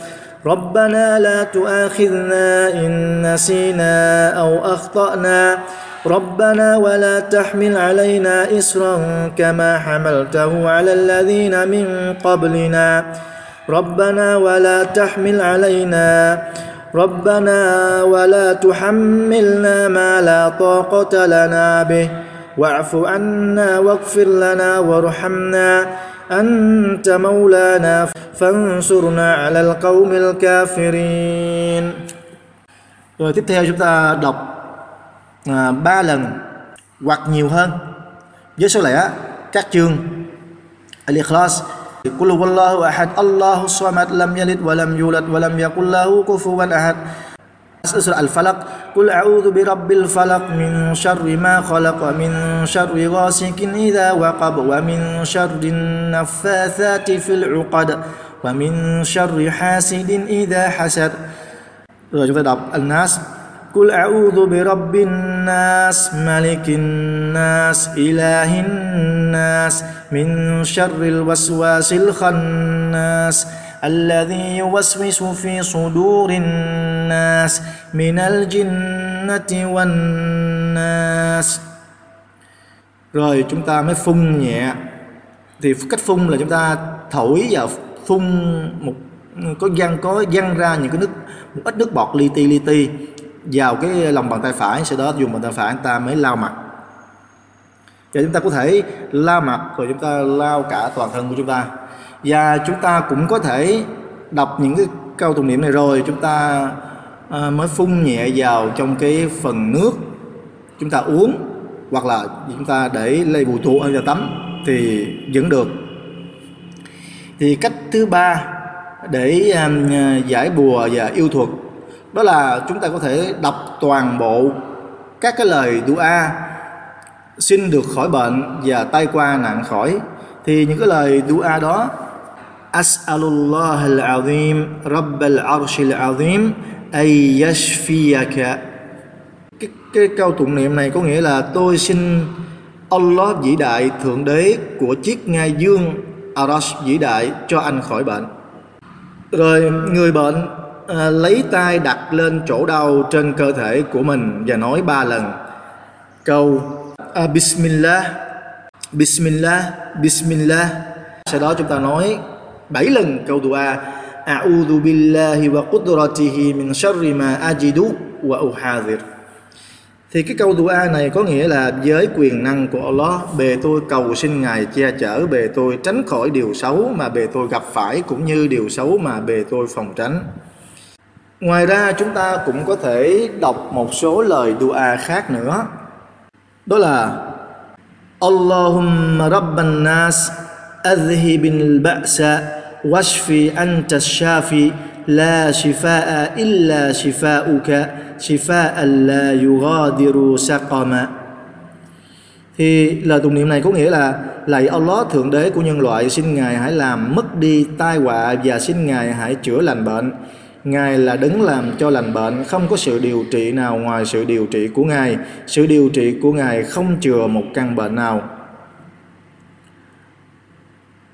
ربنا لا تؤاخذنا إن نسينا أو أخطأنا. ربنا ولا تحمل علينا إسرا كما حملته على الذين من قبلنا. ربنا ولا تحمل علينا. ربنا ولا تحملنا ما لا طاقة لنا به. واعف عنا واغفر لنا وارحمنا. أنت مولانا. فانصرنا على القوم الكافرين Rồi tiếp theo chúng ta đọc à, 3 lần hoặc nhiều hơn với số lẻ các chương Al-Ikhlas huwallahu ahad Allahu samad lam yalid wa lam yulad wa lam yakul lahu kufuwan ahad سورة الفلق قل أعوذ برب الفلق من شر ما خلق ومن شر غاسق إذا وقب ومن شر النفاثات في العقد ومن شر حاسد إذا حسد. Al-Nas قل أعوذ برب الناس ملك الناس إله الناس من شر الوسواس الخناس الذي يوسوس في صدور الناس من الجنة والناس rồi chúng ta mới phun nhẹ. Thì cách phun là chúng ta thổi và phun một có văng có văng ra những cái nước một ít nước bọt li ti li ti vào cái lòng bàn tay phải sau đó dùng bàn tay phải anh ta mới lau mặt. Và chúng ta có thể lau mặt rồi chúng ta lau cả toàn thân của chúng ta. Và chúng ta cũng có thể đọc những cái câu tụng niệm này rồi chúng ta à, mới phun nhẹ vào trong cái phần nước chúng ta uống hoặc là chúng ta để lấy bùi tụ ở nhà tắm thì vẫn được thì cách thứ ba để um, giải bùa và yêu thuật đó là chúng ta có thể đọc toàn bộ các cái lời dua xin được khỏi bệnh và tay qua nạn khỏi. Thì những cái lời dua đó As'alullah al-azim رب العرش azim ay yashfiyaka. Cái, cái câu tụng niệm này có nghĩa là tôi xin Allah vĩ đại thượng đế của chiếc ngai dương Arash vĩ đại cho anh khỏi bệnh. Rồi người bệnh à, lấy tay đặt lên chỗ đau trên cơ thể của mình và nói ba lần. Câu à, Bismillah Bismillah Bismillah. Sau đó chúng ta nói bảy lần câu dua A'udhu billahi wa qudratihi min sharri ma ajidu wa uhadhir thì cái câu dua này có nghĩa là với quyền năng của Allah, bề tôi cầu xin ngài che chở, bề tôi tránh khỏi điều xấu mà bề tôi gặp phải, cũng như điều xấu mà bề tôi phòng tránh. Ngoài ra, chúng ta cũng có thể đọc một số lời dua khác nữa. Đó là, Allahumma rabban nas adhibil ba'sa washfi anta shafi la shifaa illa shifauka shifaan la yughadiru saqama thì lời tụng niệm này có nghĩa là lạy Allah thượng đế của nhân loại xin ngài hãy làm mất đi tai họa và xin ngài hãy chữa lành bệnh ngài là đấng làm cho lành bệnh không có sự điều trị nào ngoài sự điều trị của ngài sự điều trị của ngài không chừa một căn bệnh nào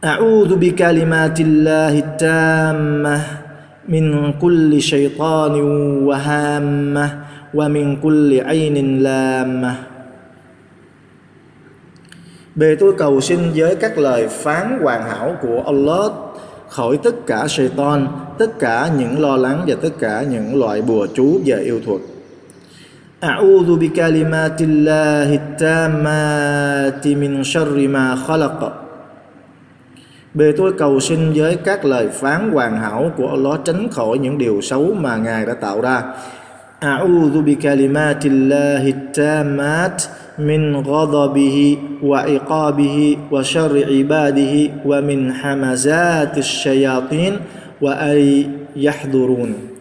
أعوذ بكلمات الله التامة من كل شيطان وهامة ومن كل عين لامة Bề tôi cầu xin với các lời phán hoàn hảo của Allah khỏi tất cả Satan, tất cả những lo lắng và tất cả những loại bùa chú và yêu thuật. أعوذ بكلمات الله التامات من شر ما خلق Bề tôi cầu xin với các lời phán hoàn hảo của Allah tránh khỏi những điều xấu mà Ngài đã tạo ra. A'udhu bi kalimatillahi tamat min ghadabihi wa iqabihi wa sharri ibadihi wa min hamazati shayatin wa ay yahdurun.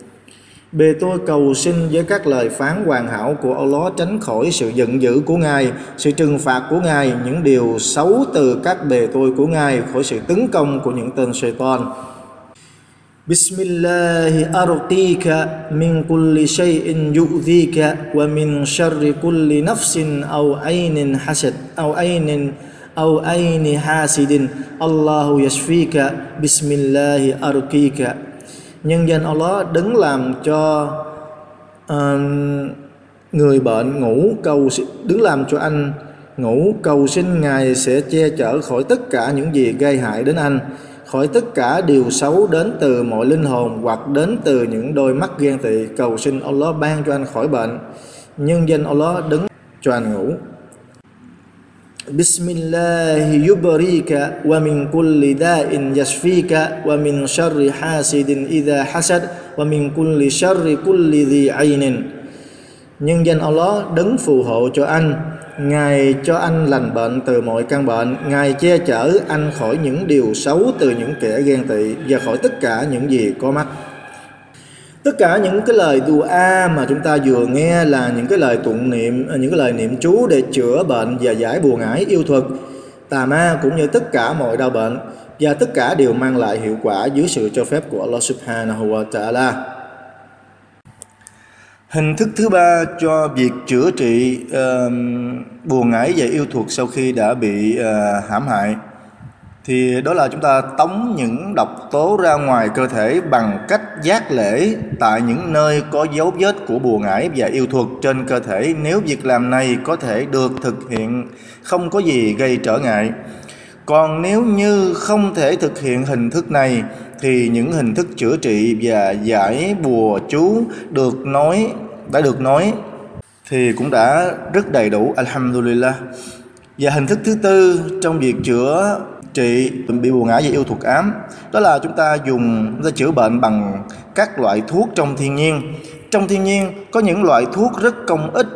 Bề tôi cầu xin với các lời phán hoàn hảo của Allah tránh khỏi sự giận dữ của Ngài, sự trừng phạt của Ngài, những điều xấu từ các bề tôi của Ngài, khỏi sự tấn công của những tên Satan. Bismillahi arqika min kulli shay'in yu'dhika wa min sharri kulli nafsin aw aynin hasad aw aynin aw ayni hasidin. Allahu yashfika. Bismillahi arqika nhân danh Allah đứng làm cho uh, người bệnh ngủ cầu đứng làm cho anh ngủ cầu xin ngài sẽ che chở khỏi tất cả những gì gây hại đến anh khỏi tất cả điều xấu đến từ mọi linh hồn hoặc đến từ những đôi mắt ghen tị cầu xin Allah ban cho anh khỏi bệnh. Nhân danh Allah đứng cho anh ngủ. بسم الله يبريك ومن كل داء يشفيك ومن شر حاسد إذا حسد ومن كل شر كل ذي عين Nhân danh Allah đấng phù hộ cho anh Ngài cho anh lành bệnh từ mọi căn bệnh Ngài che chở anh khỏi những điều xấu từ những kẻ ghen tị Và khỏi tất cả những gì có mắt tất cả những cái lời dua mà chúng ta vừa nghe là những cái lời tụng niệm à, những cái lời niệm chú để chữa bệnh và giải buồn ải yêu thuật tà ma cũng như tất cả mọi đau bệnh và tất cả đều mang lại hiệu quả dưới sự cho phép của Allah Subhanahu wa Ta'ala. Hình thức thứ ba cho việc chữa trị uh, buồn ngải và yêu thuật sau khi đã bị uh, hãm hại thì đó là chúng ta tống những độc tố ra ngoài cơ thể bằng cách giác lễ tại những nơi có dấu vết của bùa ngải và yêu thuật trên cơ thể. Nếu việc làm này có thể được thực hiện, không có gì gây trở ngại. Còn nếu như không thể thực hiện hình thức này, thì những hình thức chữa trị và giải bùa chú được nói, đã được nói thì cũng đã rất đầy đủ, alhamdulillah. Và hình thức thứ tư trong việc chữa trị bị buồn ngã và yêu thuộc ám. Đó là chúng ta dùng, chúng ta chữa bệnh bằng các loại thuốc trong thiên nhiên. Trong thiên nhiên có những loại thuốc rất công ích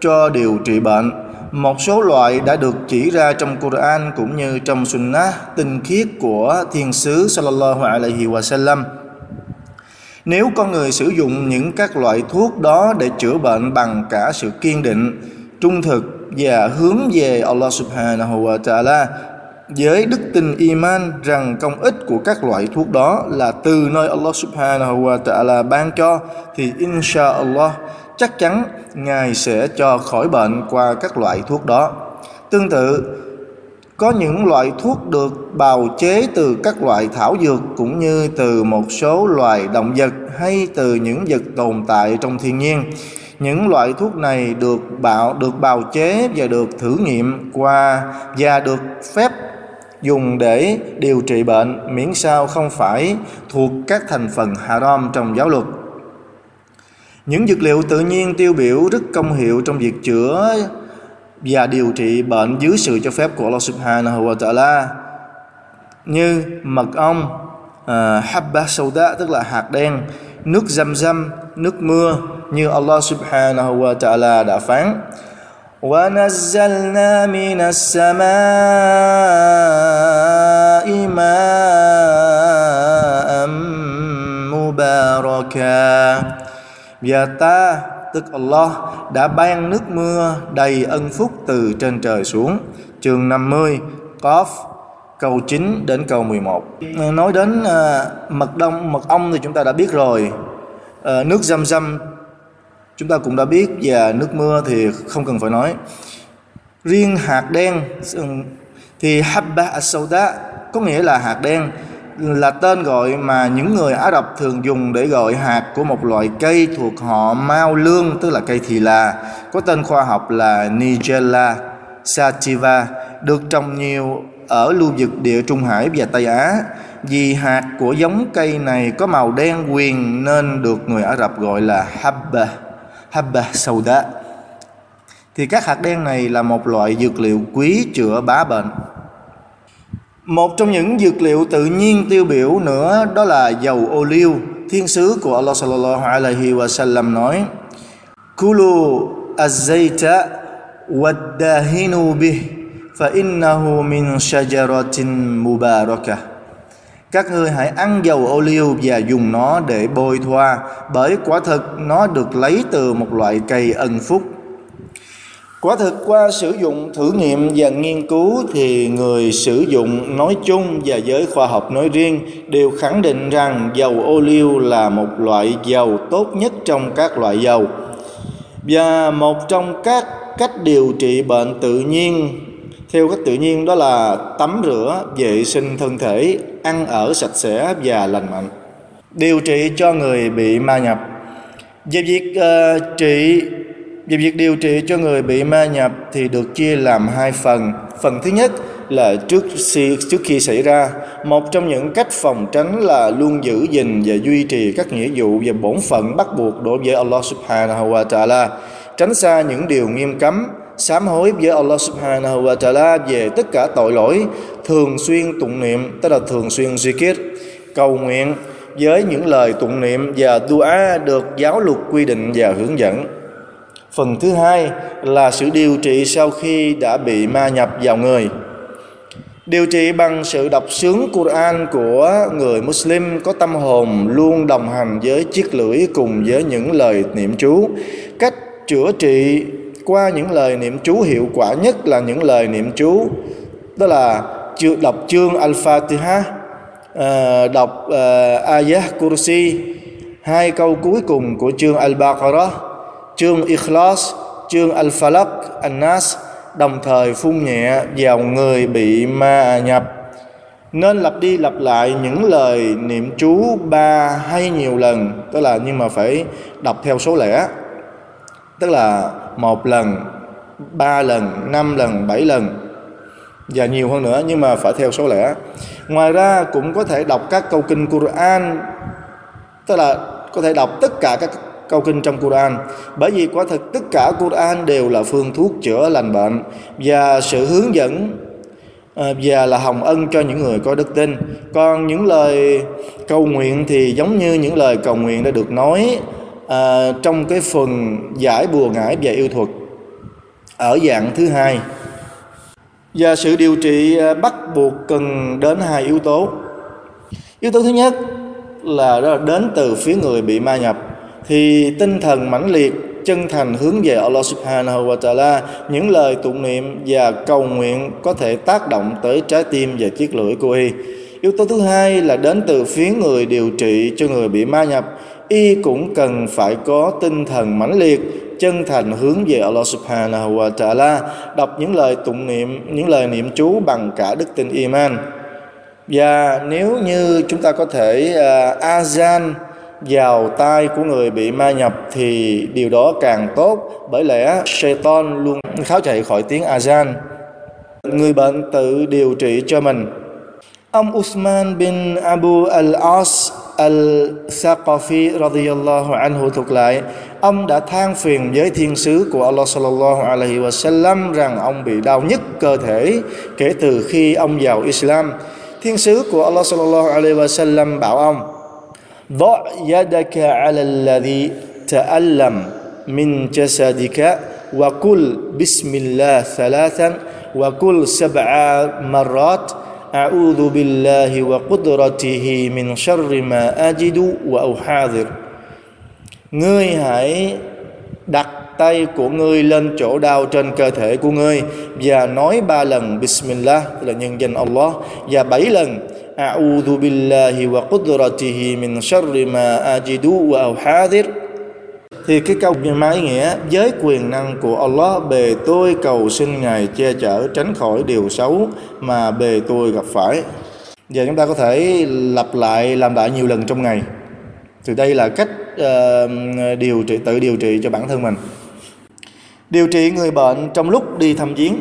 cho điều trị bệnh. Một số loại đã được chỉ ra trong Quran cũng như trong Sunnah, tinh khiết của thiên sứ sallallahu alaihi wasallam. Nếu con người sử dụng những các loại thuốc đó để chữa bệnh bằng cả sự kiên định, trung thực và hướng về Allah subhanahu wa ta'ala với đức tin iman rằng công ích của các loại thuốc đó là từ nơi Allah subhanahu wa ta'ala ban cho thì insha Allah chắc chắn Ngài sẽ cho khỏi bệnh qua các loại thuốc đó. Tương tự, có những loại thuốc được bào chế từ các loại thảo dược cũng như từ một số loài động vật hay từ những vật tồn tại trong thiên nhiên. Những loại thuốc này được bào được bào chế và được thử nghiệm qua và được phép dùng để điều trị bệnh miễn sao không phải thuộc các thành phần haram trong giáo luật. Những dược liệu tự nhiên tiêu biểu rất công hiệu trong việc chữa và điều trị bệnh dưới sự cho phép của Allah Subhanahu wa Ta'ala như mật ong, uh, habba sauda tức là hạt đen, nước zam zam, nước mưa như Allah Subhanahu wa Ta'ala đã phán. ونزلنا من السماء ماء مباركا và ta tức Allah đã ban nước mưa đầy ân phúc từ trên trời xuống chương 50 Qaf câu 9 đến câu 11 nói đến uh, mật đông mật ong thì chúng ta đã biết rồi uh, nước dâm dâm chúng ta cũng đã biết và nước mưa thì không cần phải nói riêng hạt đen thì habba as-sauda có nghĩa là hạt đen là tên gọi mà những người Ả Rập thường dùng để gọi hạt của một loại cây thuộc họ Mao Lương, tức là cây thì là. Có tên khoa học là Nigella sativa, được trồng nhiều ở lưu vực địa Trung Hải và Tây Á. Vì hạt của giống cây này có màu đen quyền nên được người Ả Rập gọi là habba habba sauda. Thì các hạt đen này là một loại dược liệu quý chữa bá bệnh một trong những dược liệu tự nhiên tiêu biểu nữa đó là dầu ô liu, thiên sứ của Allah sallallahu alaihi wasallam nói. Kulu az-zayta wad-dahinu bih, fa innahu min shajaratin mubarakah các ngươi hãy ăn dầu ô liu và dùng nó để bôi thoa, bởi quả thực nó được lấy từ một loại cây ân phúc. Quả thực qua sử dụng thử nghiệm và nghiên cứu thì người sử dụng nói chung và giới khoa học nói riêng đều khẳng định rằng dầu ô liu là một loại dầu tốt nhất trong các loại dầu. Và một trong các cách điều trị bệnh tự nhiên theo cách tự nhiên đó là tắm rửa, vệ sinh thân thể, ăn ở sạch sẽ và lành mạnh. Điều trị cho người bị ma nhập. Về việc uh, trị về việc điều trị cho người bị ma nhập thì được chia làm hai phần. Phần thứ nhất là trước khi, trước khi xảy ra, một trong những cách phòng tránh là luôn giữ gìn và duy trì các nghĩa vụ và bổn phận bắt buộc đối với Allah Subhanahu wa Taala, tránh xa những điều nghiêm cấm, sám hối với Allah Subhanahu wa Taala về tất cả tội lỗi, thường xuyên tụng niệm, tức là thường xuyên zikir, cầu nguyện với những lời tụng niệm và dua được giáo luật quy định và hướng dẫn phần thứ hai là sự điều trị sau khi đã bị ma nhập vào người. Điều trị bằng sự đọc sướng Quran của người Muslim có tâm hồn luôn đồng hành với chiếc lưỡi cùng với những lời niệm chú. Cách chữa trị qua những lời niệm chú hiệu quả nhất là những lời niệm chú, đó là đọc chương Al-Fatiha ờ, đọc ờ, Ayah Kursi, hai câu cuối cùng của chương Al-Baqarah chương Ikhlas, chương Al-Falaq, An-Nas đồng thời phun nhẹ vào người bị ma nhập. Nên lặp đi lặp lại những lời niệm chú ba hay nhiều lần, tức là nhưng mà phải đọc theo số lẻ. Tức là một lần, ba lần, năm lần, bảy lần và nhiều hơn nữa nhưng mà phải theo số lẻ. Ngoài ra cũng có thể đọc các câu kinh Quran tức là có thể đọc tất cả các câu kinh trong Quran. Bởi vì quả thực tất cả Quran đều là phương thuốc chữa lành bệnh và sự hướng dẫn à, và là hồng ân cho những người có đức tin. Còn những lời cầu nguyện thì giống như những lời cầu nguyện đã được nói à, trong cái phần giải bùa ngải và yêu thuật ở dạng thứ hai. Và sự điều trị à, bắt buộc cần đến hai yếu tố. Yếu tố thứ nhất là đó là đến từ phía người bị ma nhập thì tinh thần mãnh liệt chân thành hướng về Allah Subhanahu wa Taala những lời tụng niệm và cầu nguyện có thể tác động tới trái tim và chiếc lưỡi của y. Yếu tố thứ hai là đến từ phía người điều trị cho người bị ma nhập. Y cũng cần phải có tinh thần mãnh liệt chân thành hướng về Allah Subhanahu wa Taala đọc những lời tụng niệm những lời niệm chú bằng cả đức tin iman. Và nếu như chúng ta có thể uh, azan vào tai của người bị ma nhập thì điều đó càng tốt. Bởi lẽ Shaitan luôn kháo chạy khỏi tiếng azan. Người bệnh tự điều trị cho mình. Ông Usman bin Abu al-As al-Saqafi radhiyallahu anhu thuộc lại, ông đã than phiền với thiên sứ của Allah sallallahu alaihi wasallam rằng ông bị đau nhức cơ thể kể từ khi ông vào Islam. Thiên sứ của Allah sallallahu alaihi wasallam bảo ông ضع يدك على الذي تألم من جسدك وقل بسم الله ثلاثا وقل سبع مرات أعوذ بالله وقدرته من شر ما أجد وأحاذر Ngươi hãy đặt tay của ngươi lên chỗ đau trên cơ thể của ngươi và nói ba lần Bismillah tức là nhân danh Allah và bảy lần أعوذ بالله وقدرته من شر ما أجد وأحاذر thì cái câu mà ý nghĩa với quyền năng của Allah bề tôi cầu xin ngài che chở tránh khỏi điều xấu mà bề tôi gặp phải. Giờ chúng ta có thể lặp lại làm lại nhiều lần trong ngày. Thì đây là cách uh, điều trị tự điều trị cho bản thân mình. Điều trị người bệnh trong lúc đi thăm viếng.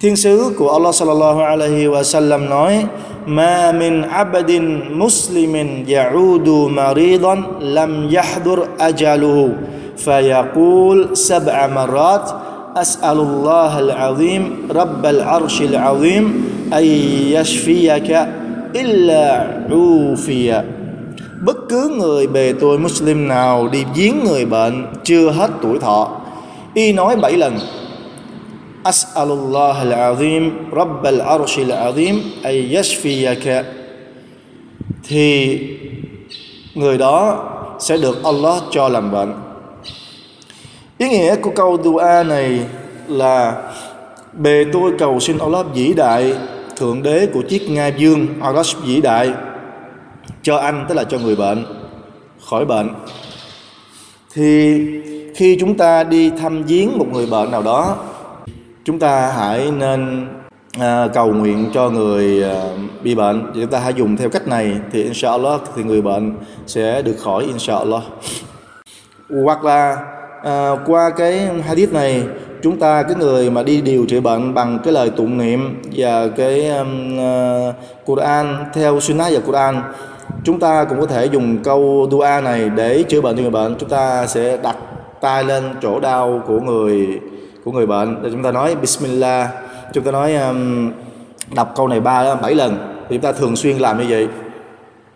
Thiên sứ của Allah sallallahu alaihi wa sallam nói ما من عبد مسلم يعود مريضا لم يحضر أجله فيقول سبع مرات أسأل الله العظيم رب العرش العظيم أن يشفيك إلا عوفي. Bất cứ người bề tôi Muslim nào đi viếng người bệnh chưa hết tuổi thọ. Y nói bảy lần أسأل الله العظيم رب العرش azim أن يشفيك thì người đó sẽ được Allah cho làm bệnh. Ý nghĩa của câu dua này là, bề tôi cầu xin Allah vĩ đại, thượng đế của chiếc ngai dương Allah vĩ đại, cho anh, tức là cho người bệnh khỏi bệnh thì khi chúng ta đi thăm viếng một người bệnh nào đó chúng ta hãy nên à, cầu nguyện cho người à, bị bệnh. Chúng ta hãy dùng theo cách này thì inshallah thì người bệnh sẽ được khỏi inshallah. Hoặc là à, qua cái hadith này chúng ta cái người mà đi điều trị bệnh bằng cái lời tụng niệm và cái um, uh, Quran theo sunnah và Quran chúng ta cũng có thể dùng câu dua này để chữa bệnh cho người bệnh. Chúng ta sẽ đặt tay lên chỗ đau của người của người bệnh thì chúng ta nói Bismillah chúng ta nói um, đọc câu này ba bảy lần thì chúng ta thường xuyên làm như vậy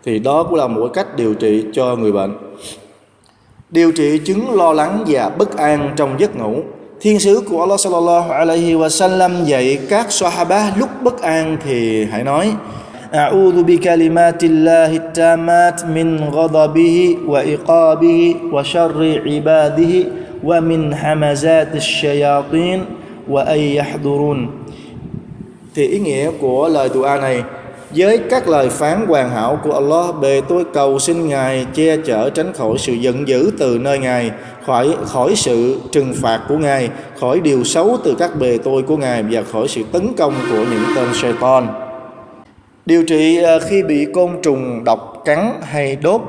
thì đó cũng là một cách điều trị cho người bệnh điều trị chứng lo lắng và bất an trong giấc ngủ thiên sứ của Allah sallallahu alaihi wa sallam dạy các sahaba lúc bất an thì hãy nói أعوذ بكلمات الله التامات من غضبه وإقابه وشر عباده ومن همزات الشياطين وأن يحضرون thì ý nghĩa của lời dua này với các lời phán hoàn hảo của Allah bề tôi cầu xin Ngài che chở tránh khỏi sự giận dữ từ nơi Ngài khỏi khỏi sự trừng phạt của Ngài khỏi điều xấu từ các bề tôi của Ngài và khỏi sự tấn công của những tên Satan điều trị ờ, khi bị côn trùng độc cắn hay đốt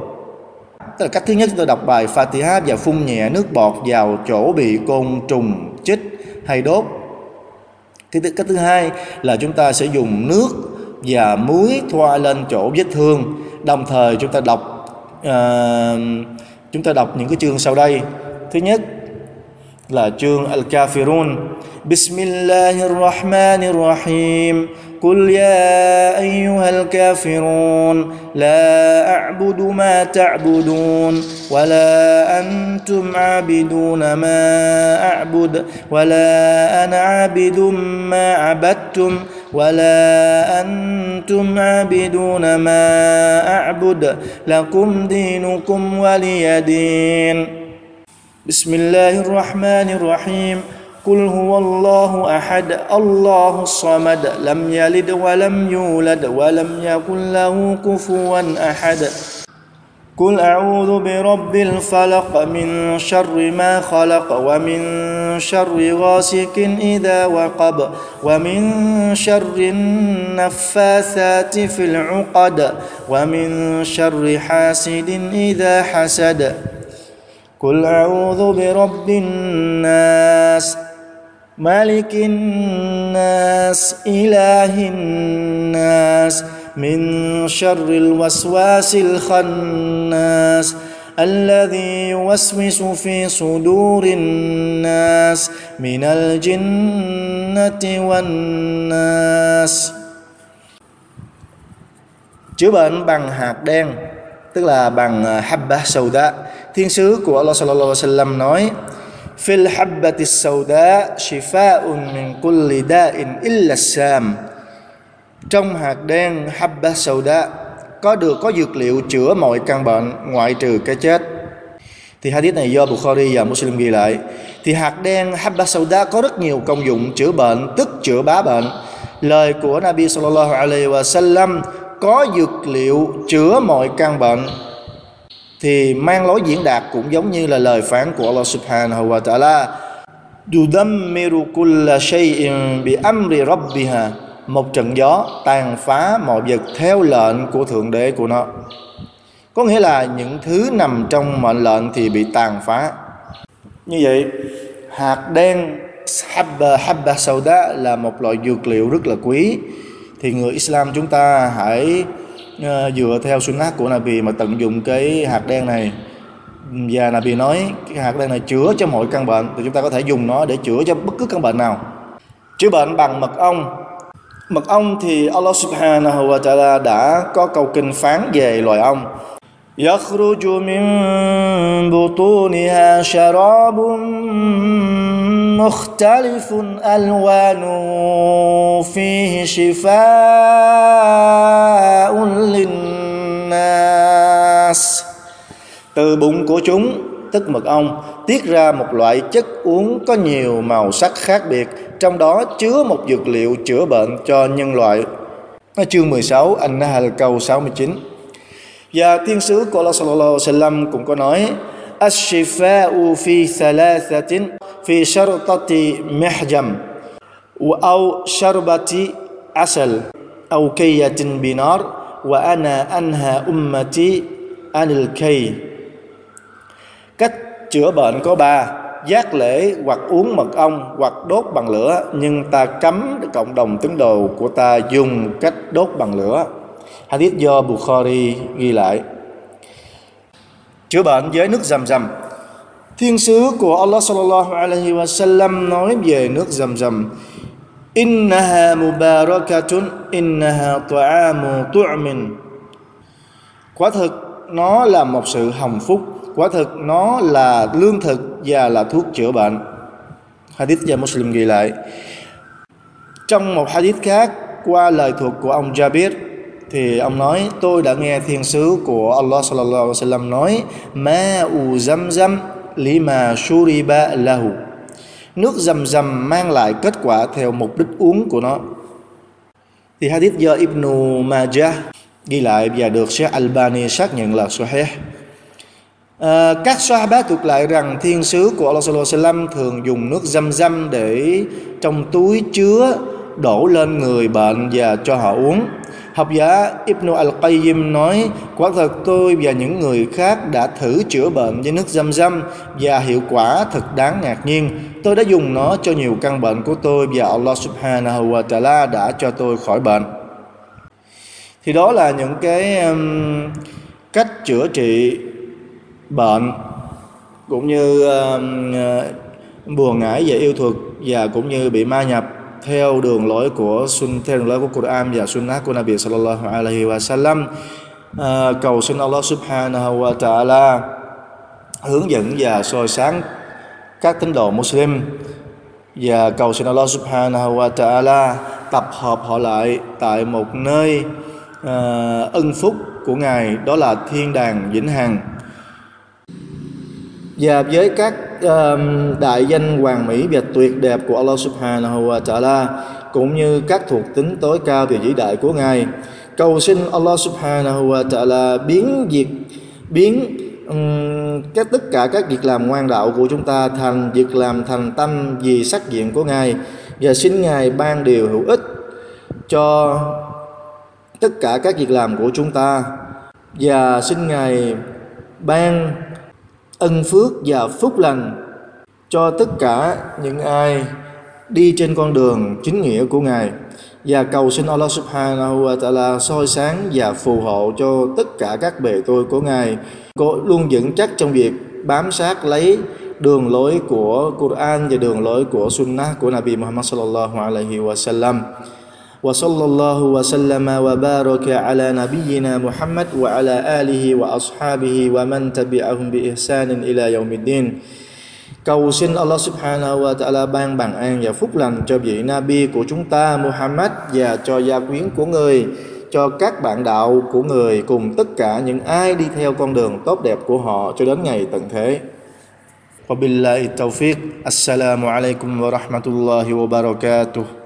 Tức là cách thứ nhất chúng ta đọc bài Fatiha và phun nhẹ nước bọt vào chỗ bị côn trùng chích hay đốt. Cái cách thứ hai là chúng ta sẽ dùng nước và muối thoa lên chỗ vết thương. Đồng thời chúng ta đọc uh, chúng ta đọc những cái chương sau đây. Thứ nhất là chương Al-Kafirun. Bismillahirrahmanirrahim. قل يا أيها الكافرون لا أعبد ما تعبدون ولا أنتم عابدون ما أعبد ولا أنا عابد ما عبدتم ولا أنتم عابدون ما أعبد لكم دينكم ولي دين. بسم الله الرحمن الرحيم. قل هو الله احد الله الصمد لم يلد ولم يولد ولم يكن له كفوا احد. قل اعوذ برب الفلق من شر ما خلق ومن شر غاسق اذا وقب ومن شر النفاثات في العقد ومن شر حاسد اذا حسد. قل اعوذ برب الناس ملك الناس إله الناس من شر الوسواس الخناس الذي يوسوس في صدور الناس من الجنة والناس chữa bệnh bằng hạt đen tức là bằng habba sauda thiên sứ của Allah sallallahu alaihi wasallam nói fil habbati sauda shifaa'un min kulli da'in illa sam trong hạt đen, habba sauda có được, có dược liệu chữa mọi căn bệnh ngoại trừ cái chết. Thì hadith này do Bukhari và Muslim ghi lại. Thì hạt đen, habba sauda có rất nhiều công dụng chữa bệnh, tức chữa bá bệnh. Lời của Nabi sallallahu alaihi wasallam, có dược liệu chữa mọi căn bệnh thì mang lối diễn đạt cũng giống như là lời phán của Allah Subhanahu wa Ta'ala, Yudammiru kulla shay'in bi amri rabbiha. Một trận gió tàn phá mọi vật theo lệnh của thượng đế của nó. Có nghĩa là những thứ nằm trong mệnh lệnh thì bị tàn phá. Như vậy, hạt đen habba habba sauda là một loại dược liệu rất là quý. Thì người Islam chúng ta hãy dựa theo sunnah của Nabi mà tận dụng cái hạt đen này và Nabi nói cái hạt đen này chữa cho mọi căn bệnh thì chúng ta có thể dùng nó để chữa cho bất cứ căn bệnh nào chữa bệnh bằng mật ong mật ong thì Allah subhanahu wa ta'ala đã có câu kinh phán về loài ong يخرج من بطونها شراب مختلف ألوانه فيه شفاء للناس từ bụng của chúng tức mật ong tiết ra một loại chất uống có nhiều màu sắc khác biệt trong đó chứa một dược liệu chữa bệnh cho nhân loại chương 16 An-Nahl câu 69 và thiên sứ của Allah sallallahu alaihi wasallam cũng có nói الشفاء في ثلاثة في شرطة محجم أو شربة عسل أو كية بنار wa ana anha ummati anil kay cách chữa bệnh có ba, giác lễ hoặc uống mật ong hoặc đốt bằng lửa, nhưng ta cấm cộng đồng tín đồ của ta dùng cách đốt bằng lửa. Hadith do Bukhari ghi lại. Chữa bệnh với nước zam zam thiên sứ của Allah sallallahu alaihi wasallam nói về nước zam zam innaha mubarakatun innaha ta'amu tu'min quả thực, nó là một sự hồng phúc. Quả thực, nó là lương thực và là thuốc chữa bệnh. Hadith do Muslim ghi lại. Trong một hadith khác, qua lời thuộc của ông Jabir, thì ông nói, tôi đã nghe thiên sứ của Allah sallallahu alaihi wasallam nói, ma u zamzam lima shuriba lahu nước dầm dầm mang lại kết quả theo mục đích uống của nó thì hadith do Ibn Majah ghi lại và được Sheikh Albani xác nhận là sahih À, các Sahaba thuộc lại rằng thiên sứ của Allah sallallahu alaihi wasallam thường dùng nước dâm dâm để trong túi chứa đổ lên người bệnh và cho họ uống. Học giả Ibn al-Qayyim nói, quả thật tôi và những người khác đã thử chữa bệnh với nước dâm dâm và hiệu quả thật đáng ngạc nhiên. Tôi đã dùng nó cho nhiều căn bệnh của tôi và Allah subhanahu wa ta'ala đã cho tôi khỏi bệnh. Thì đó là những cái um, cách chữa trị bệnh cũng như um, uh, buồn ngải về yêu thuật và cũng như bị ma nhập theo đường lối của sun theo đường lối của Quran và Sunnah của Nabi sallallahu alaihi wasallam à, cầu xin Allah subhanahu wa ta'ala hướng dẫn và soi sáng các tín đồ Muslim và cầu xin Allah subhanahu wa ta'ala tập hợp họ lại tại một nơi à, ân phúc của Ngài đó là thiên đàng vĩnh hằng và với các uh, đại danh hoàng mỹ và tuyệt đẹp của Allah subhanahu wa ta'ala cũng như các thuộc tính tối cao và vĩ đại của Ngài cầu xin Allah subhanahu wa ta'ala biến việc biến um, các tất cả các việc làm ngoan đạo của chúng ta thành việc làm thành tâm vì sắc diện của Ngài. Và xin Ngài ban điều hữu ích cho tất cả các việc làm của chúng ta. Và xin Ngài ban ân phước và phúc lành cho tất cả những ai đi trên con đường chính nghĩa của Ngài và cầu xin Allah subhanahu wa ta'ala soi sáng và phù hộ cho tất cả các bề tôi của Ngài có luôn vững chắc trong việc bám sát lấy đường lối của Quran và đường lối của Sunnah của Nabi Muhammad sallallahu alaihi wasallam. وصلى الله وسلم وبارك على نبينا محمد وعلى آله وأصحابه ومن تبعهم بإحسان إلى يوم الدين Cầu xin Allah subhanahu wa ta'ala ban bằng an và phúc lành cho vị Nabi của chúng ta Muhammad và cho gia quyến của người, cho các bạn đạo của người cùng tất cả những ai đi theo con đường tốt đẹp của họ cho đến ngày tận thế. Wabillahi tawfiq. Assalamu alaikum wa rahmatullahi wa barakatuh.